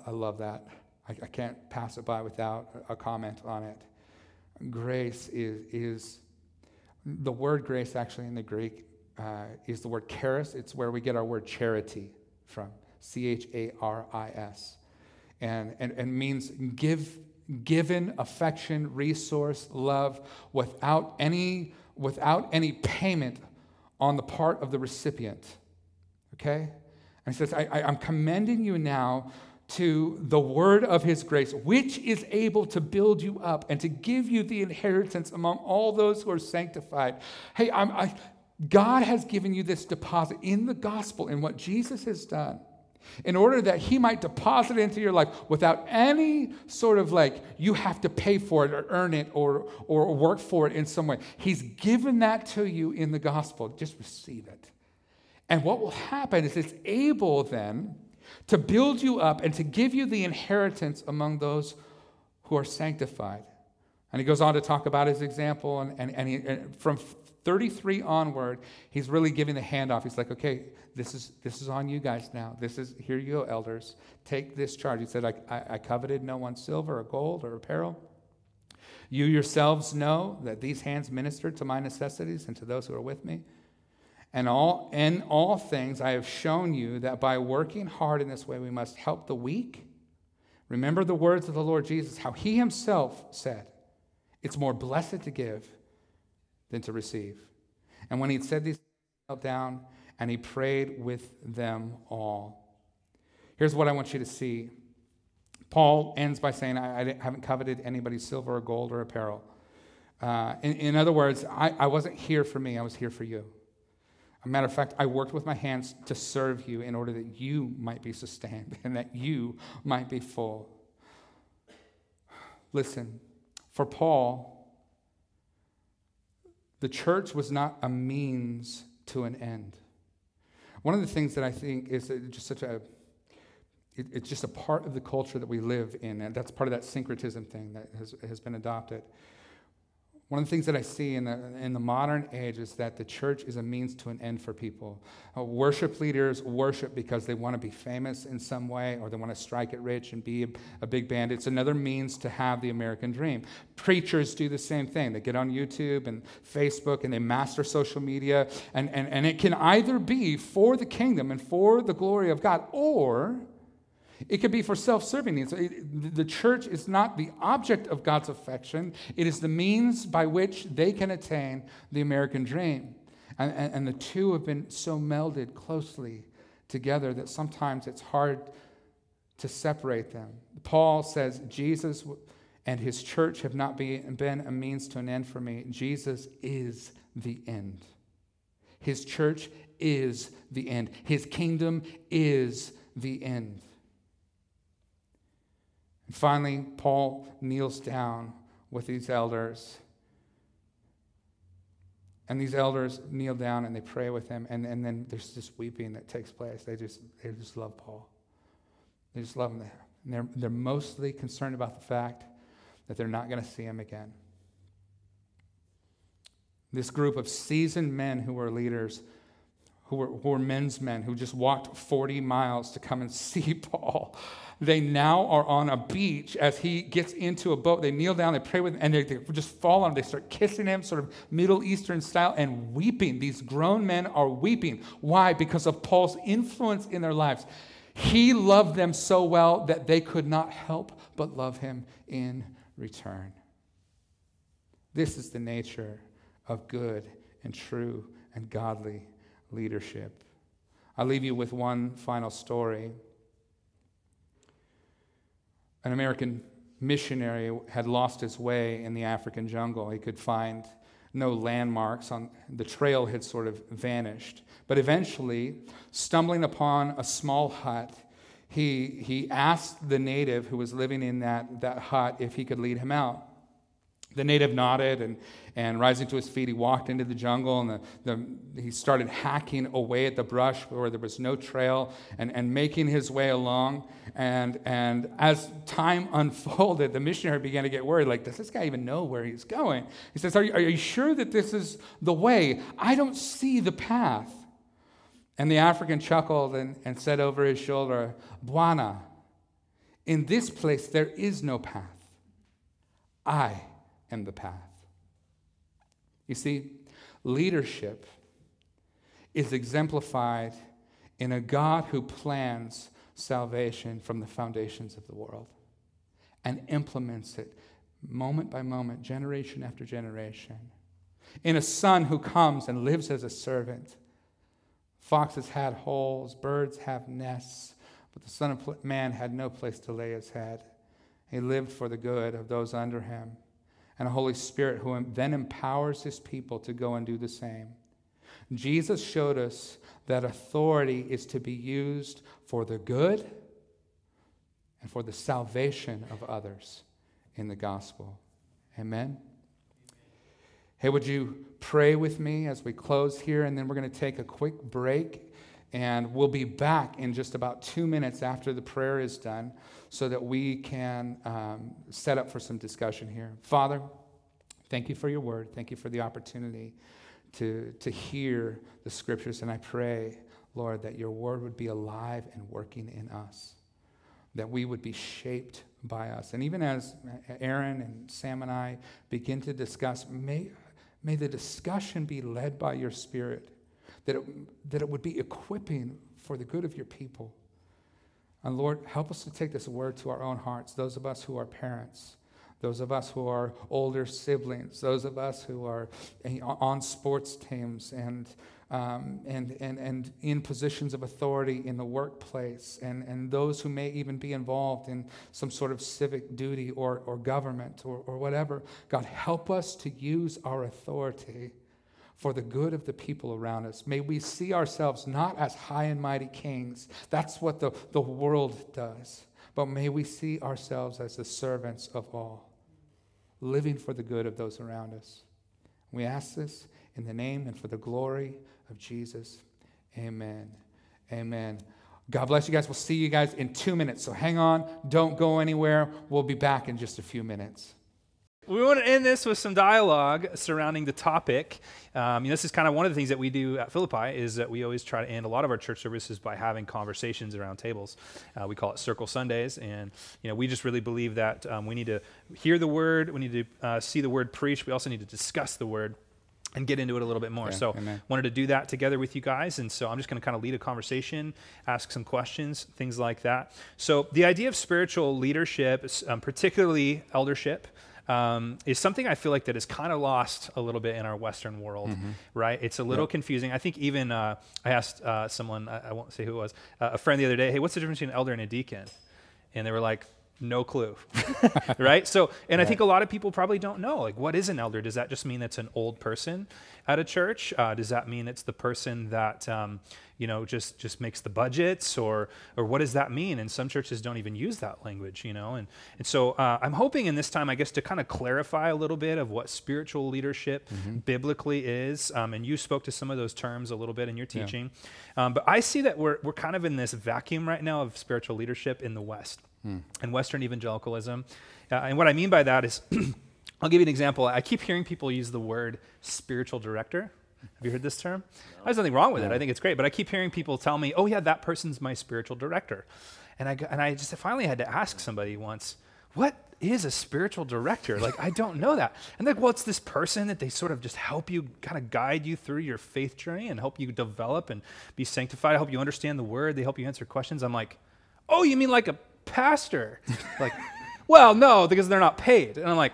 I love that. I, I can't pass it by without a comment on it. Grace is, is the word grace actually in the Greek uh, is the word charis. It's where we get our word charity from. C H A R I S. And, and, and means give, given affection, resource, love without any, without any payment on the part of the recipient. Okay? And he says, I, I, I'm commending you now to the word of his grace, which is able to build you up and to give you the inheritance among all those who are sanctified. Hey, I, God has given you this deposit in the gospel, in what Jesus has done, in order that he might deposit it into your life without any sort of like you have to pay for it or earn it or, or work for it in some way. He's given that to you in the gospel. Just receive it. And what will happen is it's able then to build you up and to give you the inheritance among those who are sanctified. And he goes on to talk about his example, and, and, and, he, and from 33 onward, he's really giving the handoff. He's like, okay, this is, this is on you guys now. This is, here you go, elders. Take this charge. He said, I, I, I coveted no one's silver or gold or apparel. You yourselves know that these hands ministered to my necessities and to those who are with me. And all, in all things, I have shown you that by working hard in this way, we must help the weak. Remember the words of the Lord Jesus, how he himself said, It's more blessed to give than to receive. And when he said these, he knelt down and he prayed with them all. Here's what I want you to see. Paul ends by saying, I, I haven't coveted anybody's silver or gold or apparel. Uh, in, in, other words, I, I wasn't here for me, I was here for you. A matter of fact, I worked with my hands to serve you in order that you might be sustained <laughs> and that you might be full. Listen, for Paul, the church was not a means to an end. One of the things that I think is just such a it, it's just a part of the culture that we live in, and that's part of that syncretism thing that has, has been adopted. One of the things that I see in the, in the modern age is that the church is a means to an end for people. Uh, worship leaders worship because they want to be famous in some way or they want to strike it rich and be a, a big band. It's another means to have the American dream. Preachers do the same thing. They get on YouTube and Facebook and they master social media, and, and, and it can either be for the kingdom and for the glory of God or it could be for self serving needs. The church is not the object of God's affection, it is the means by which they can attain the American dream. And, and, and, the two have been so melded closely together that sometimes it's hard to separate them. Paul says, Jesus and his church have not been a means to an end for me. Jesus is the end. His church is the end. His kingdom is the end. And finally, Paul kneels down with these elders. And these elders kneel down and they pray with him. And, and then there's this weeping that takes place. They just, they just love Paul. They just love him there. And they're, they're mostly concerned about the fact that they're not going to see him again. This group of seasoned men who were leaders, who were, who were men's men, who just walked 40 miles to come and <laughs> see Paul they now are on a beach as he gets into a boat. They kneel down, they pray with him, and they, they just fall on him. They start kissing him, sort of Middle Eastern style, and weeping. These grown men are weeping. Why? Because of Paul's influence in their lives. He loved them so well that they could not help but love him in return. This is the nature of good and true and godly leadership. I'll leave you with one final story an American missionary had lost his way in the African jungle. He could find no landmarks on the trail had sort of vanished. But eventually, stumbling upon a small hut, he, he asked the native who was living in that, that hut if he could lead him out. The native nodded and, and rising to his feet, he walked into the jungle and the, the, he started hacking away at the brush where there was no trail and, and making his way along. And, and as time <laughs> unfolded, the missionary began to get worried like, does this guy even know where he's going? He says, Are you, are you sure that this is the way? I don't see the path. And the African chuckled and, and said over his shoulder, Bwana, in this place there is no path. I am the path. You see, leadership is exemplified in a God who plans salvation from the foundations of the world and implements it moment by moment, generation after generation. In a son who comes and lives as a servant. Foxes had holes, birds have nests, but the Son of Man had no place to lay his head. He lived for the good of those under him and a Holy Spirit who then empowers his people to go and do the same. Jesus showed us that authority is to be used for the good and for the salvation of others in the gospel. Amen. Hey, would you pray with me as we close here? And then we're going to take a quick break. And we'll be back in just about two minutes after the prayer is done so that we can um, set up for some discussion here. Father, thank you for your word. Thank you for the opportunity to, to hear the scriptures. And I pray, Lord, that your word would be alive and working in us, that we would be shaped by us. And even as Aaron and Sam and I begin to discuss, may, may the discussion be led by your spirit that it, that it would be equipping for the good of your people. And Lord, help us to take this word to our own hearts, those of us who are parents, those of us who are older siblings, those of us who are on sports teams and, um, and, and, and in positions of authority in the workplace, and, and those who may even be involved in some sort of civic duty or, or government or, or whatever. God, help us to use our authority for the good of the people around us. May we see ourselves not as high and mighty kings. That's what the, the world does. But may we see ourselves as the servants of all, living for the good of those around us. We ask this in the name and for the glory of Jesus. Amen. Amen. God bless you guys. We'll see you guys in two minutes. So hang on. Don't go anywhere. We'll be back in just a few minutes we want to end this with some dialogue surrounding the topic. Um, you know, this is kind of one of the things that we do at Philippi is that we always try to end a lot of our church services by having conversations around tables. Uh, we call it Circle Sundays, and you know, we just really believe that um, we need to hear the word, we need to uh, see the word preached, we also need to discuss the word and get into it a little bit more. Yeah, so amen. wanted to do that together with you guys. And so I'm just going to kind of lead a conversation, ask some questions, things like that. So the idea of spiritual leadership, um, particularly eldership, um, is something I feel like that is kind of lost a little bit in our Western world, mm-hmm. right? It's a little yep. confusing. I think even uh, I asked uh, someone, I, I, won't say who it was, uh, a friend the other day, hey, what's the difference between an elder and a deacon? And they were like, no clue <laughs> right so and i think a lot of people probably don't know like what is an elder does that just mean it's an old person at a church uh, does that mean it's the person that um, you know, just just makes the budgets, or or what does that mean? And some churches don't even use that language, you know. And and so uh, I'm hoping in this time, I guess, to kind of clarify a little bit of what spiritual leadership mm-hmm. biblically is. Um, and you spoke to some of those terms a little bit in your teaching, yeah. um, but I see that we're we're kind of in this vacuum right now of spiritual leadership in the West mm. and Western evangelicalism. Uh, and what I mean by that is. <clears throat> I'll give you an example. I keep hearing people use the word spiritual director. Have you heard this term? No. There's nothing wrong with no. it. I think it's great. But I keep hearing people tell me, oh, yeah, that person's my spiritual director. And I, and I just finally had to ask somebody once, what is a spiritual director? Like, I don't know that. And like, well, it's this person that they sort of just help you, kind of guide you through your faith journey and help you develop and be sanctified, help you understand the word, they help you answer questions. I'm like, oh, you mean like a pastor? like, <laughs> well, no, because they're not paid. And I'm like,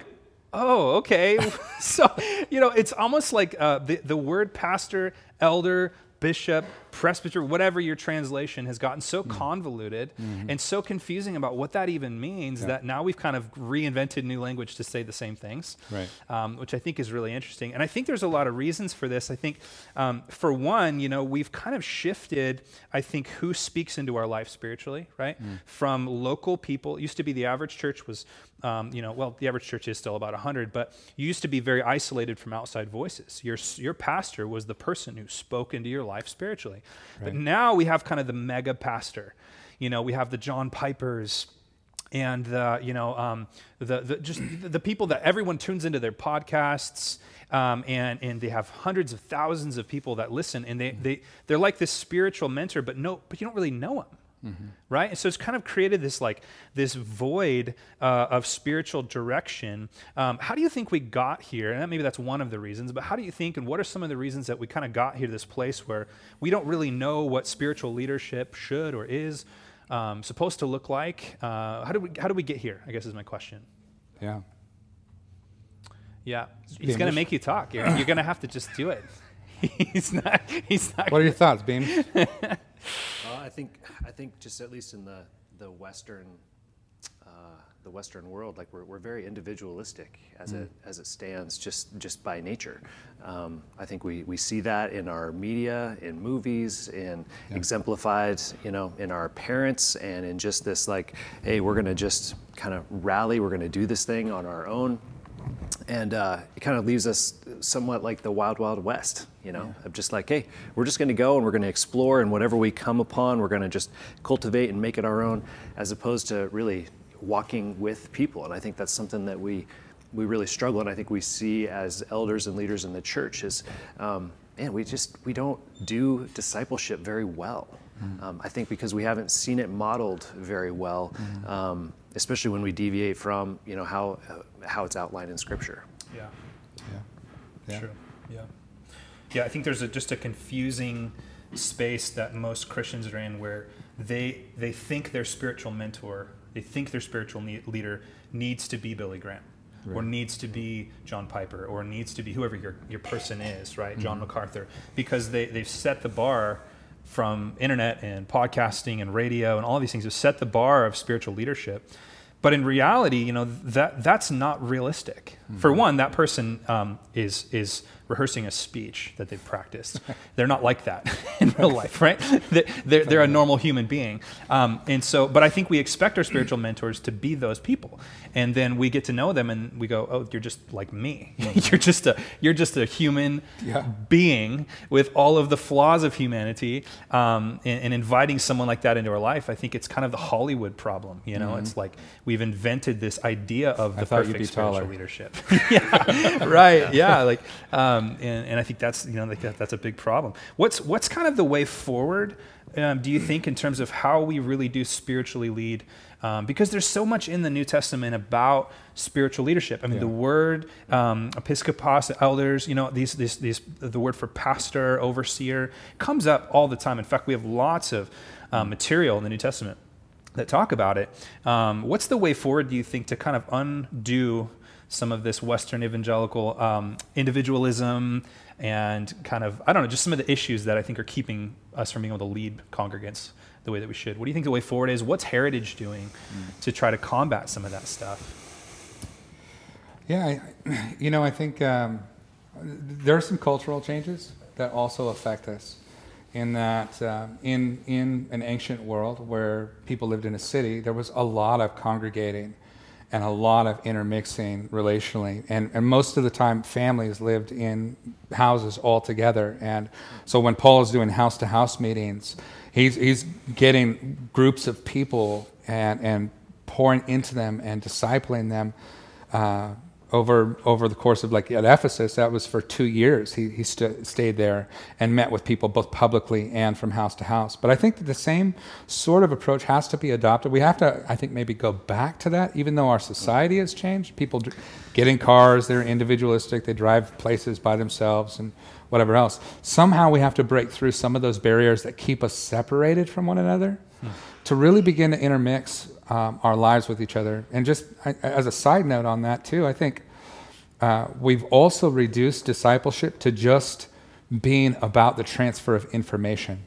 oh, okay. <laughs> so, you know, it's almost like uh, the, the word pastor, elder, bishop, presbyter, whatever your translation has gotten so convoluted and so confusing about what that even means Yeah. that now we've kind of reinvented new language to say the same things, Right. um, which I think is really interesting. And I think there's a lot of reasons for this. I think, um, for one, you know, we've kind of shifted, I think, who speaks into our life spiritually, right? From local people. It used to be the average church was, um, you know, well, the average church is still about 100, but you used to be very isolated from outside voices. Your, your pastor was the person who spoke into your life spiritually. But now we have kind of the mega pastor. You know, we have the John Pipers and the you know um, the, the just the, the people that everyone tunes into their podcasts um, and and they have hundreds of thousands of people that listen and they they they're like this spiritual mentor but no but you don't really know them right? And so it's kind of created this like this void uh, of spiritual direction. Um, how do you think we got here? And that, maybe that's one of the reasons but how do you think and what are some of the reasons that we kind of got here to this place where we don't really know what spiritual leadership should or is um, supposed to look like? Uh, how do we how do we get here i guess is my question. Yeah. yeah. He's going to make you talk. You're, you're going to have to just do it. <laughs> He's not he's not What are your thoughts, Beam? <laughs> I think I think just at least in the the Western uh, the Western world, like we're, we're very individualistic as it as it stands, just just by nature. Um, I think we, we see that in our media, in movies, in exemplified, you know, in our parents, and in just this like, hey, we're gonna just kind of rally, we're gonna do this thing on our own and uh, it kind of leaves us somewhat like the wild wild west you know of just like hey we're just going to go and we're going to explore and whatever we come upon we're going to just cultivate and make it our own as opposed to really walking with people. And i think that's something that we we really struggle and i think we see as elders and leaders in the church is um, man we just we don't do discipleship very well. Um, i think because we haven't seen it modeled very well um, especially when we deviate from you know how uh, how it's outlined in scripture yeah Yeah. Yeah. True. Yeah. Yeah, I think there's a, just a confusing space that most Christians are in where they they think their spiritual mentor, they think their spiritual ne- leader needs to be Billy Graham. Or needs to be John Piper, or needs to be whoever your, your person is, right? John Mm-hmm. MacArthur, because they, they've set the bar from internet and podcasting and radio and all these things have set the bar of spiritual leadership. But in reality, you know that that's not realistic. For Mm-hmm. one, that person um, is is rehearsing a speech that they've practiced. <laughs> they're not like that <laughs> in real life, right? <laughs> They- They're, they're a normal human being, um, and so. But I think we expect our spiritual mentors to be those people, and then we get to know them, and we go, "Oh, you're just like me. you're just a you're just a human Yeah. being with all of the flaws of humanity." Um, and, and inviting someone like that into our life, I think it's kind of the Hollywood problem. You know, it's like we've invented this idea of the perfect spiritual taller. leadership. yeah, right. Yeah, like, um, and, and I think that's you know like that, that's a big problem. What's what's kind of the way forward? Um, do you think in terms of how we really do spiritually lead? Um, because there's so much in the New Testament about spiritual leadership. I mean, Yeah. the word um, episkopos, elders, you know, these, these, these, the word for pastor, overseer, comes up all the time. In fact, we have lots of um, material in the New Testament that talk about it. Um, what's the way forward, do you think, to kind of undo some of this Western evangelical um, individualism and kind of, I don't know, just some of the issues that I think are keeping us from being able to lead congregants the way that we should? What do you think the way forward is? What's Heritage doing to try to combat some of that stuff? Yeah, I, you know, I think um, there are some cultural changes that also affect us. In that, uh, in in an ancient world where people lived in a city, there was a lot of congregating and a lot of intermixing relationally, and and most of the time, families lived in houses all together. And so, when Paul is doing house to house meetings, he's he's getting groups of people and and pouring into them and discipling them uh, over over the course of like at Ephesus. That was for two years. He he st- stayed there and met with people both publicly and from house to house. But I think that the same sort of approach has to be adopted. We have to, I think, maybe go back to that, even though our society has changed. People dr- get in cars, they're individualistic, they drive places by themselves and whatever else. Somehow we have to break through some of those barriers that keep us separated from one another hmm. to really begin to intermix um, our lives with each other. And just I, as a side note on that, too, I think uh, we've also reduced discipleship to just being about the transfer of information.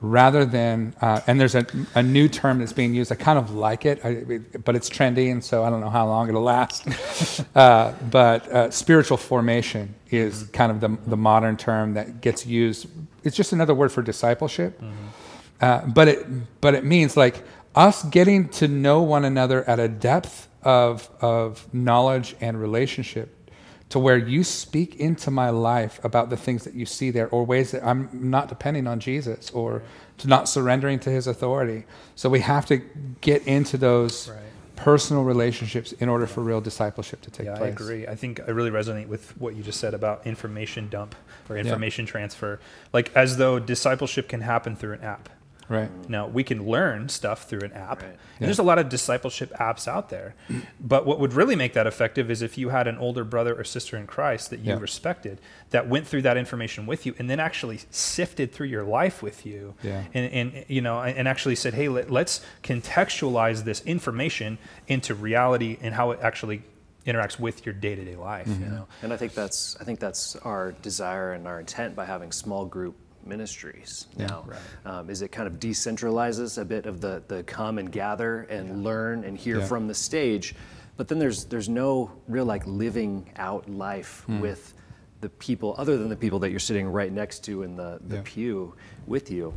rather than, uh, and there's a, a new term that's being used. I kind of like it, I, it but it's trendy, and so I don't know how long it'll last. <laughs> uh, but uh, spiritual formation is kind of the, the modern term that gets used. It's just another word for discipleship. Mm-hmm. but, it, but it means like us getting to know one another at a depth of, of knowledge and relationship to where you speak into my life about the things that you see there or ways that I'm not depending on Jesus or to not surrendering to his authority. So we have to get into those right. personal relationships in order for real discipleship to take yeah, place. I agree. I think I really resonate with what you just said about information dump or information yeah. transfer. Like as though discipleship can happen through an app. Right. Now, we can learn stuff through an app. Right. And yeah. there's a lot of discipleship apps out there. But what would really make that effective is if you had an older brother or sister in Christ that you yeah. respected that went through that information with you and then actually sifted through your life with you yeah. and, and, you know, and actually said, hey, let, let's contextualize this information into reality and how it actually interacts with your day-to-day life mm-hmm. you know and i think that's i think that's our desire and our intent by having small group ministries yeah, now right. um, is it kind of decentralizes a bit of the, the come and gather and yeah. learn and hear yeah. from the stage but then there's there's no real like living out life mm. with the people other than the people that you're sitting right next to in the, the pew with you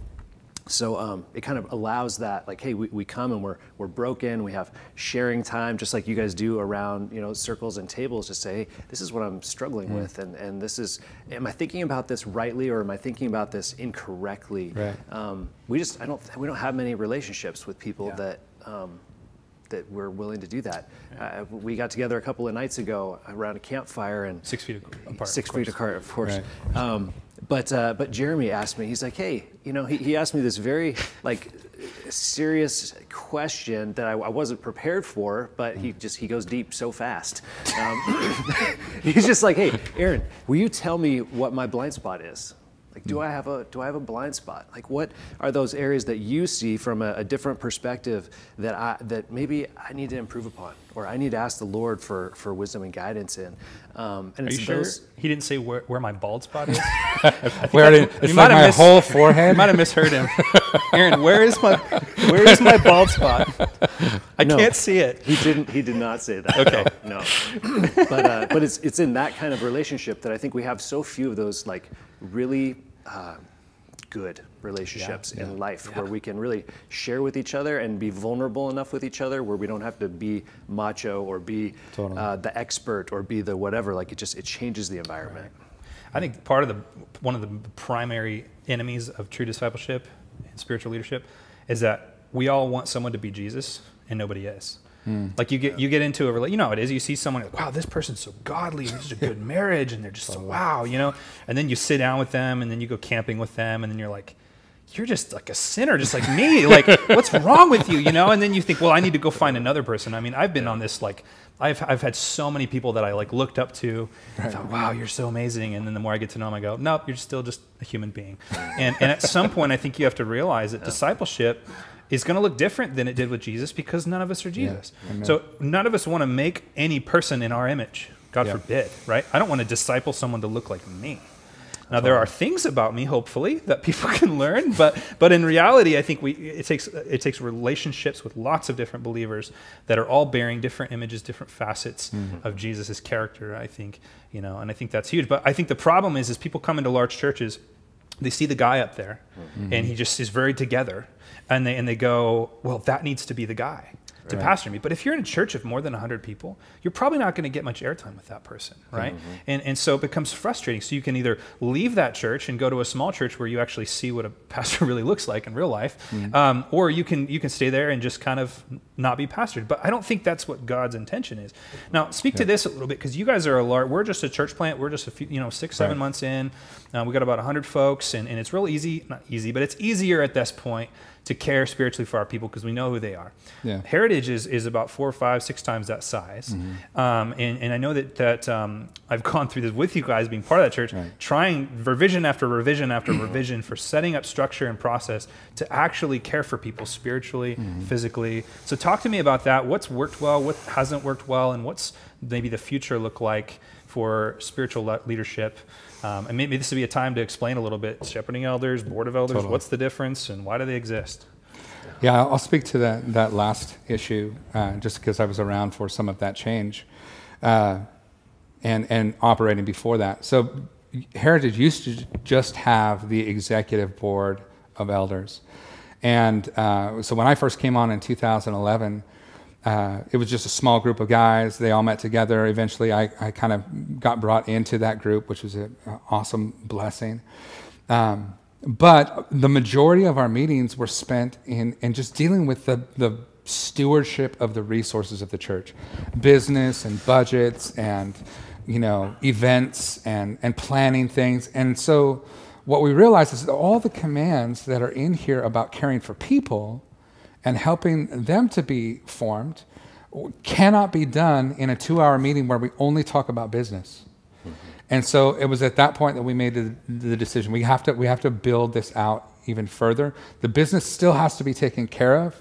so um, it kind of allows that like hey we, we come and we're, we're broken we have sharing time just like you guys do around you know circles and tables to say hey, this is what i'm struggling mm. with and, and this is am i thinking about this rightly or am i thinking about this incorrectly right. um, we just i don't we don't have many relationships with people yeah. that um, that we're willing to do that. Uh, we got together a couple of nights ago around a campfire and six feet apart. Six feet apart, of course. Right. Um, but uh, but Jeremy asked me. He's like, hey, you know, he, he asked me this very like serious question that I, I wasn't prepared for. But he just he goes deep so fast. Um, <laughs> he's just like, hey, Aaron, will you tell me what my blind spot is? Like, do I have a do I have a blind spot? Like, what are those areas that you see from a, a, different perspective that I that maybe I need to improve upon, or I need to ask the Lord for for wisdom and guidance in? Um, and are you sure he didn't say where, where my bald spot is? <laughs> where did, it's like my mis- whole forehead. <laughs> might have misheard him. <laughs> Aaron, where is my where is my bald spot? I no, can't see it. He didn't. He did not say that. Okay. No. no. But uh, but it's it's in that kind of relationship that I think we have so few of those like really uh, good relationships yeah, in yeah, life yeah. where we can really share with each other and be vulnerable enough with each other where we don't have to be macho or be totally. uh, the expert or be the whatever like it just it changes the environment right. i think part of the one of the primary enemies of true discipleship and spiritual leadership is that we all want someone to be jesus and nobody is Mm. Like you get you get into a relationship, you know how it is. You see someone like, wow, this person's so godly, and this is a good <laughs> marriage, and they're just so wow, you know. And then you sit down with them, and then you go camping with them, and then you're like, you're just like a sinner, just like me. <laughs> Like, what's wrong with you, you know? And then you think, well, I need to go find another person. I mean, I've been on this like. I've, I've had so many people that I like looked up to. Right. I thought, wow, you're so amazing. And then the more I get to know them, I go, nope, you're still just a human being. and, and at some point, I think you have to realize that <laughs> yeah. discipleship is going to look different than it did with Jesus because none of us are Jesus. Yeah. So none of us want to make any person in our image. God yeah. forbid, right? I don't want to disciple someone to look like me. Now there are things about me, hopefully, that <laughs> people can learn, but but in reality, I think we it takes it takes relationships with lots of different believers that are all bearing different images, different facets mm-hmm. of Jesus' character. I think you know, and I think that's huge. But I think the problem is, is people come into large churches, they see the guy up there, mm-hmm. and he just is very together, and they and they go, well, that needs to be the guy to right. pastor me. But if you're in a church of more than 100 people, you're probably not going to get much airtime with that person, right? Mm-hmm. And, and so it becomes frustrating. So you can either leave that church and go to a small church where you actually see what a <laughs> pastor really looks like in real life, mm-hmm. um, or you can you can stay there and just kind of not be pastored. But I don't think that's what God's intention is. Now, speak yeah. to this a little bit because you guys are a large. We're just a church plant. We're just a few, you know, six seven right. months in. Uh, we got about 100 folks, and, and it's real easy. Not easy, but it's easier at this point to care spiritually for our people because we know who they are. Yeah. Heritage is, is about four, five, six times that size. Mm-hmm. Um, and, and I know that, that um, I've <laughs> gone through this with you guys being part of that church, right. trying revision after revision after <clears throat> revision for setting up structure and process to actually care for people spiritually, mm-hmm. physically. So talk to me about that. What's worked well, what hasn't worked well, and what's maybe the future look like for spiritual le- leadership. Um, and maybe this would be a time to explain a little bit shepherding elders, board of elders, Totally. what's the difference and why do they exist? Yeah, I'll speak to that, that last issue uh, just because I was around for some of that change uh, and, and operating before that. So, Heritage used to just have the executive board of elders. And uh, so, when I first came on in 2011, uh, it was just a small group of guys. They all met together. Eventually, I, I kind of got brought into that group, which was an awesome blessing. Um, but the majority of our meetings were spent in, in just dealing with the, the stewardship of the resources of the church business and budgets and you know events and, and planning things and so what we realized is that all the commands that are in here about caring for people and helping them to be formed cannot be done in a two hour meeting where we only talk about business mm-hmm. and so it was at that point that we made the, the decision. We have to we have to build this out even further. The business still has to be taken care of,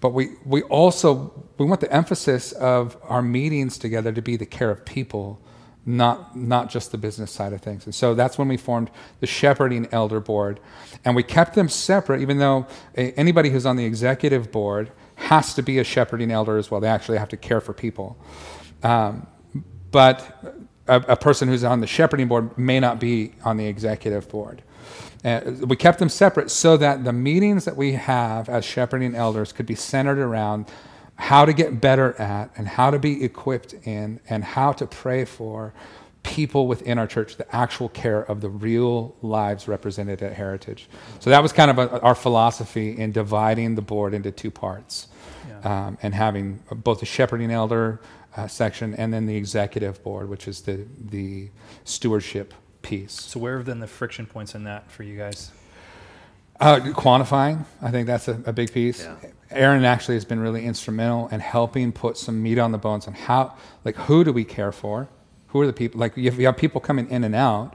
but we we also we want the emphasis of our meetings together to be the care of people, not not just the business side of things. And so that's when we formed the shepherding elder board, and we kept them separate, even though anybody who's on the executive board has to be a shepherding elder as well. They actually have to care for people. Um, but a, a, person who's on the shepherding board may not be on the executive board. Uh, we kept them separate so that the meetings that we have as shepherding elders could be centered around how to get better at and how to be equipped in and how to pray for people within our church, the actual care of the real lives represented at Heritage. So that was kind of a, our philosophy in dividing the board into two parts yeah. um, and having both a shepherding elder uh, section, and then the executive board, which is the the stewardship piece. So where have been the friction points in that for you guys? Uh, quantifying, I think that's a, a big piece. Yeah. Aaron actually has been really instrumental in helping put some meat on the bones on how, like, who do we care for? Who are the people? Like, you have people coming in and out,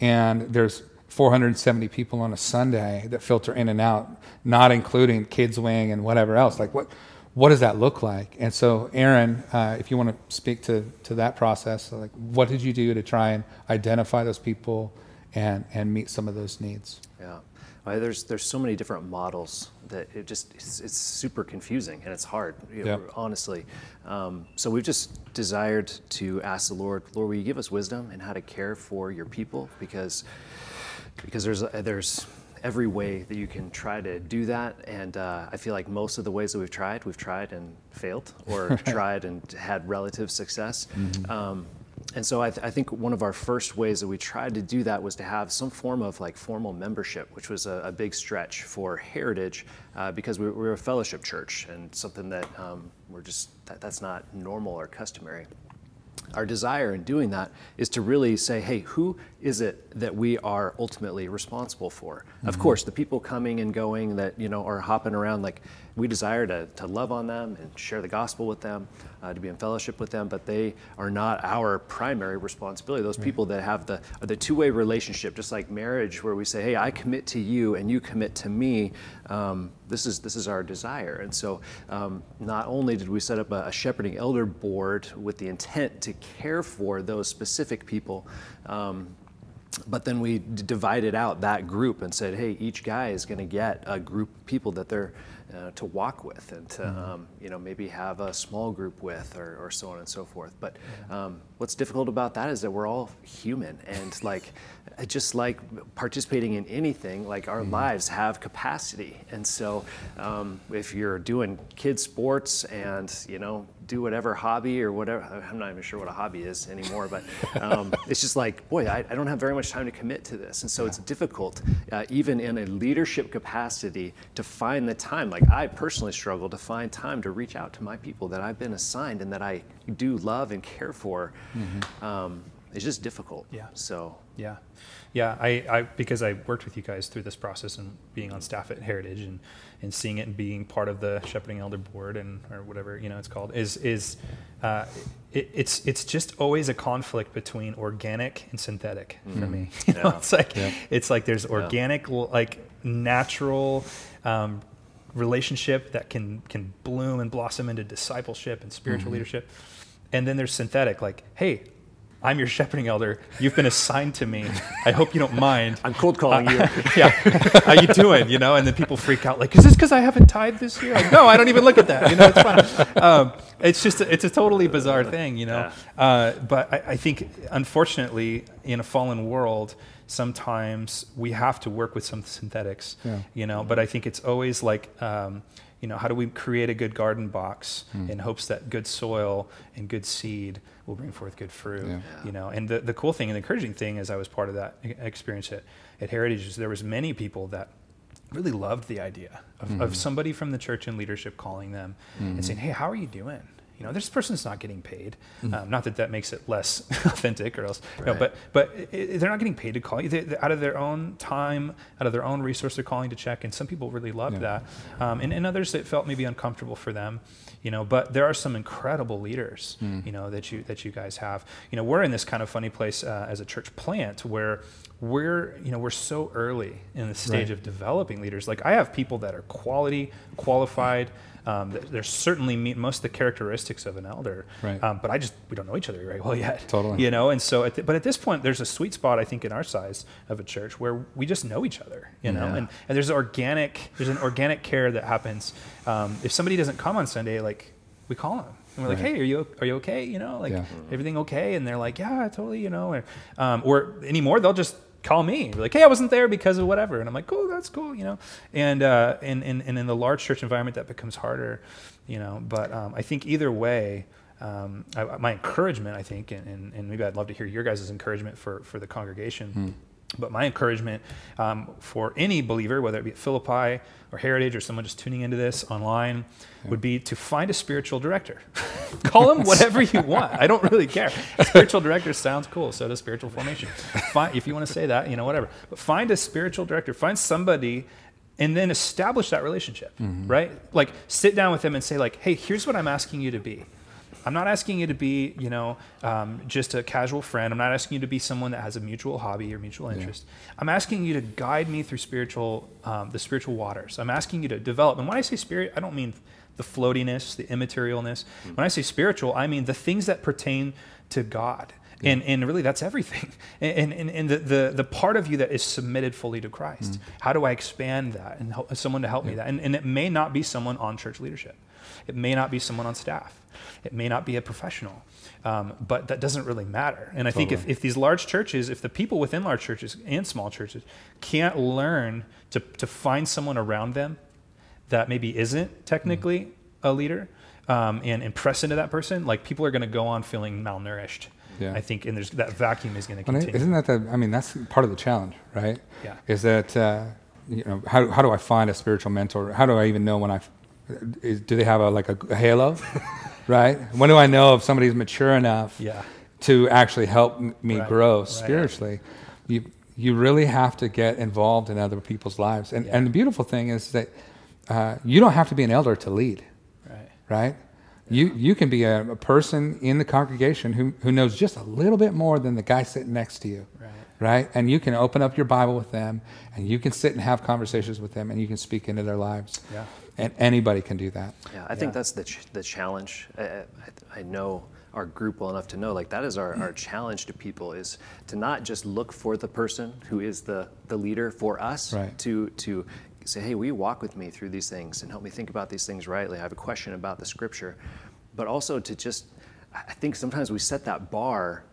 and there's 470 people on a Sunday that filter in and out, not including kids wing and whatever else. Like, what? what does that look like? And so, Aaron, uh, if you want to speak to, to that process, like what did you do to try and identify those people and, and meet some of those needs? Yeah, well, there's there's so many different models that it just it's, it's super confusing and it's hard, you know, yep. honestly. Um, so we've just desired to ask the Lord, Lord, will you give us wisdom in how to care for your people? Because because there's there's every way that you can try to do that. And uh, I feel like most of the ways that we've tried, we've tried and failed, or <laughs> tried and had relative success. Mm-hmm. Um, and so I, th- I, think one of our first ways that we tried to do that was to have some form of like formal membership, which was a, a big stretch for Heritage uh, because we, we, were a fellowship church and something that um, we're just that, that's not normal or customary. Our desire in doing that is to really say, hey, who is it that we are ultimately responsible for? Mm-hmm. Of course, the people coming and going that you know are hopping around, like we desire to, to love on them and share the gospel with them, uh, to be in fellowship with them, but they are not our primary responsibility. Those right. people that have the the two-way relationship, just like marriage, where we say, hey, I commit to you and you commit to me. Um, this is this is our desire, and so um, not only did we set up a, a, shepherding elder board with the intent to care for those specific people. Um, but then we d- divided out that group and said, hey, each guy is going to get a group of people that they're uh, to walk with and to mm-hmm. um, you know maybe have a small group with or, or so on and so forth but um, what's difficult about that is that we're all human and <laughs> like just like participating in anything like our mm-hmm. lives have capacity and so um, if you're doing kids sports and you know do whatever hobby or whatever. I'm not even sure what a hobby is anymore, but <laughs> um, it's just like, boy, I, I, don't have very much time to commit to this. And so it's difficult, uh, even in a leadership capacity, to find the time. Like I personally struggle to find time to reach out to my people that I've been assigned and that I do love and care for. Mm-hmm. Um, it's just difficult. Yeah. So. Yeah. Yeah. I, I, because I worked with you guys through this process and being on staff at Heritage and and seeing it and being part of the shepherding elder board and or whatever you know it's called is is uh, it, it's it's just always a conflict between organic and synthetic mm. for me. <laughs> You know, yeah. it's like yeah. it's like there's organic yeah. like natural. Um, relationship that can can bloom and blossom into discipleship and spiritual mm-hmm. leadership and then there's synthetic like hey I'm your shepherding elder. You've been assigned to me. I hope you don't mind. I'm cold calling you. <laughs> yeah, how you doing? You know, and then people freak out like, is this because I haven't tithed this year? Like, no, I don't even look at that. You know, it's fine. Um, it's just a, it's a totally bizarre thing, you know. Uh, but I, I think, unfortunately, in a fallen world, sometimes we have to work with some synthetics. Yeah. You know, but I think it's always like. Um, you know, how do we create a good garden box Hmm. in hopes that good soil and good seed will bring forth good fruit? Yeah. You know, and the, the cool thing and the encouraging thing is I was part of that experience at, at Heritage is there was many people that really loved the idea of, Mm-hmm. of somebody from the church and leadership calling them and saying, hey, how are you doing? You know, this person's not getting paid. Mm-hmm. Um, not that that makes it less <laughs> authentic or else, no, Right. but but i i- they're not getting paid to call you. They, they- out of their own time, out of their own resource, they're calling to check. And some people really loved Yeah. that, um, and, and others it felt maybe uncomfortable for them. You know, but there are some incredible leaders. Mm. You know that you that you guys have. You know, we're in this kind of funny place uh, as a church plant where we're you know we're so early in the stage Right. of developing leaders. Like I have people that are quality, qualified. Um, they're certainly meet most of the characteristics of an elder, Right. um, but I just we don't know each other very well yet. Totally. You know, and so at the, but at this point, there's a sweet spot I think in our size of a church where we just know each other. You know, Yeah. and, and there's organic there's an organic care that happens. Um, if somebody doesn't come on Sunday, like we call them. And we're like, hey, are you are you okay? You know, like Yeah. everything okay? And they're like, yeah, totally. You know, or, um, or anymore, they'll just call me They're like, hey, I wasn't there because of whatever, and I'm like, cool, that's cool. You know, and uh, and, and and in the large church environment, that becomes harder. You know, but um, I think either way. Um, I, my encouragement, I think, and, and, and maybe I'd love to hear your guys' encouragement for, for the congregation. But my encouragement um, for any believer, whether it be at Philippi or Heritage or someone just tuning into this online, would be to find a spiritual director. <laughs> Call him whatever you want. I don't really care. Spiritual director sounds cool. So does spiritual formation. Find, if you want to say that, you know, whatever. But find a spiritual director. Find somebody and then establish that relationship, right? Like sit down with them and say, like, hey, here's what I'm asking you to be. I'm not asking you to be, you know, um, just a casual friend. I'm not asking you to be someone that has a mutual hobby or mutual interest. I'm asking you to guide me through spiritual, um, the spiritual waters. I'm asking you to develop. And when I say spirit, I don't mean the floatiness, the immaterialness. When I say spiritual, I mean the things that pertain to God. And, and really, that's everything. <laughs> And, and, and the, the, the part of you that is submitted fully to Christ. How do I expand that and help someone to help me that? And, and it may not be someone on church leadership. It may not be someone on staff. It may not be a professional. Um, but that doesn't really matter. And I think if, if these large churches, if the people within large churches and small churches can't learn to, to find someone around them that maybe isn't technically a leader um, and, and press into that person, like people are going to go on feeling malnourished. Yeah. I think, and there's that vacuum is going to continue. isn't that the? I mean, that's part of the challenge, right? Yeah. Is that uh, you know how how do I find a spiritual mentor? How do I even know when I? Is, do they have a like a, a halo, <laughs> right? When do I know if somebody's mature enough yeah. to actually help m- me Right, grow right. spiritually? You you really have to get involved in other people's lives, and Yeah. and the beautiful thing is that uh, you don't have to be an elder to lead Right. right? You, you can be a, a person in the congregation who, who knows just a little bit more than the guy sitting next to you, Right. right? And you can open up your Bible with them, and you can sit and have conversations with them, and you can speak into their lives. Yeah. And anybody can do that. Yeah, I think Yeah. that's the, ch- the challenge. I, I, I know our group well enough to know like that is our, our challenge to people is to not just look for the person who is the, the leader for us Right. to to say hey will you walk with me through these things and help me think about these things rightly i have a question about the scripture but also to just i think sometimes we set that bar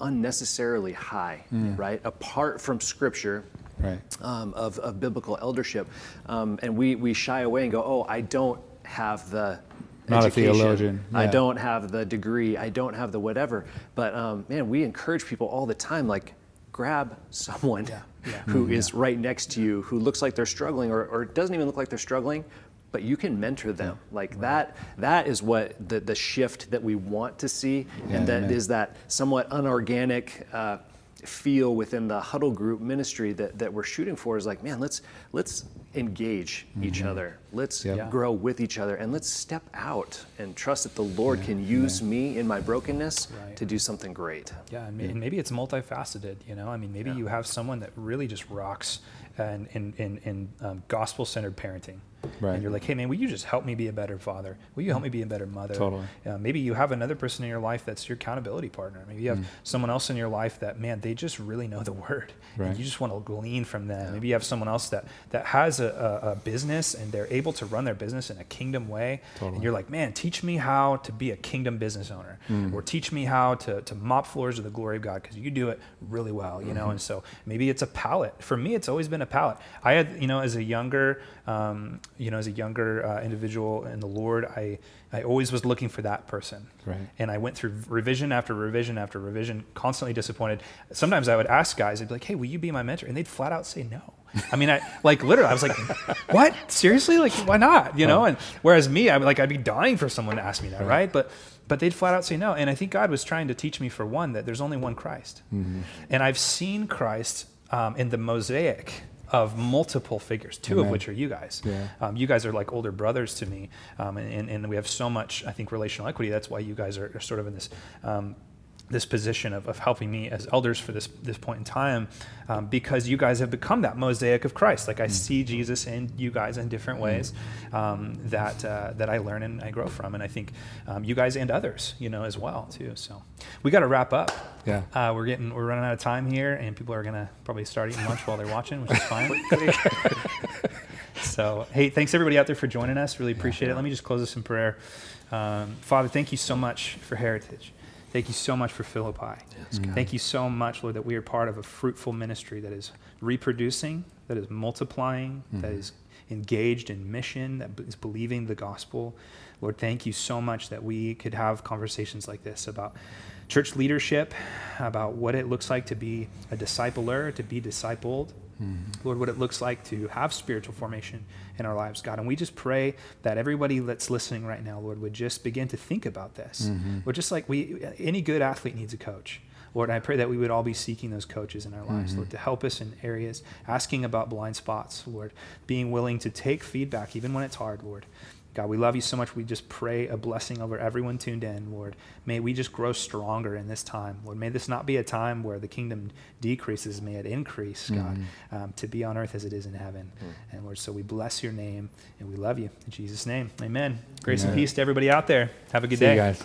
unnecessarily high mm. right apart from scripture Right. um, of, of biblical eldership. Um, and we, we shy away and go, oh, I don't have the Not a education. theologian, I don't have the degree. I don't have the whatever. But um, man, we encourage people all the time, like, grab someone <laughs> who is Mm-hmm. right next to you who looks like they're struggling or, or doesn't even look like they're struggling but you can mentor them like that that is what the, the shift that we want to see and that is that somewhat unorganic uh, feel within the huddle group ministry that, that we're shooting for is like man let's let's engage each other let's Mm-hmm. Yep. grow with each other and let's step out and trust that the lord can use me in my brokenness Right. to do something great Yeah, and, may- and maybe it's multifaceted. You know, I mean, maybe you have someone that really just rocks and in in, in um, gospel centered parenting. Right. And you're like, hey, man, will you just help me be a better father? Will you help me be a better mother? Totally. Uh, maybe you have another person in your life that's your accountability partner. Maybe you have Mm. someone else in your life that, man, they just really know the <laughs> word. Right. And you just want to glean from them. Maybe you have someone else that, that has a, a, a business and they're able to run their business in a kingdom way. Totally. And you're like, man, teach me how to be a kingdom business owner Mm. or teach me how to, to mop floors of the glory of God because you do it really well, you know? Mm-hmm. And so maybe it's a palette. For me, it's always been a palette. I had, you know, as a younger, um, you know, as a younger uh, individual in the Lord, I, I always was looking for that person. Right. And I went through revision after revision after revision, constantly disappointed. Sometimes I would ask guys, I'd be like, hey, will you be my mentor? And they'd flat out say no. I mean, I like literally, I was like, <laughs> what? Seriously? Like, why not? You know? And whereas me, I would like, I'd be dying for someone to ask me that, right? But, but they'd flat out say no. And I think God was trying to teach me, for one, that there's only one Christ. Mm-hmm. And I've seen Christ um, in the mosaic of multiple figures, two of which are you guys. Yeah. Um, you guys are like older brothers to me, um, and, and we have so much, I think, relational equity. That's why you guys are, are sort of in this um, this position of, of helping me as elders for this this point in time, um, because you guys have become that mosaic of Christ. Like I see Jesus in you guys in different ways um, that uh, that I learn and I grow from, and I think um, you guys and others, you know, as well too. So we got to wrap up. Yeah. Uh, we're getting we're running out of time here, and people are gonna probably start eating lunch while they're watching, which is fine. <laughs> so hey, thanks everybody out there for joining us. Really appreciate it. Let me just close this in prayer. Um, Father, thank you so much for Heritage. Thank you so much for Philippi. Mm. Thank you so much, Lord, that we are part of a fruitful ministry that is reproducing, that is multiplying, that mm-hmm. is engaged in mission, that is believing the gospel. Lord, thank you so much that we could have conversations like this about church leadership, about what it looks like to be a discipler, to be discipled. Lord, what it looks like to have spiritual formation in our lives, God. And we just pray that everybody that's listening right now, Lord, would just begin to think about this. Mm-hmm. Or just like we, any good athlete needs a coach. Lord, I pray that we would all be seeking those coaches in our lives, mm-hmm. Lord, to help us in areas, asking about blind spots, Lord, being willing to take feedback even when it's hard, Lord. God, we love you so much. We just pray a blessing over everyone tuned in, Lord. May we just grow stronger in this time, Lord. May this not be a time where the kingdom decreases. May it increase, God, um, to be on earth as it is in heaven. And Lord, so we bless your name and we love you. In Jesus' name, amen. Grace and peace to everybody out there. Have a good See you day. guys.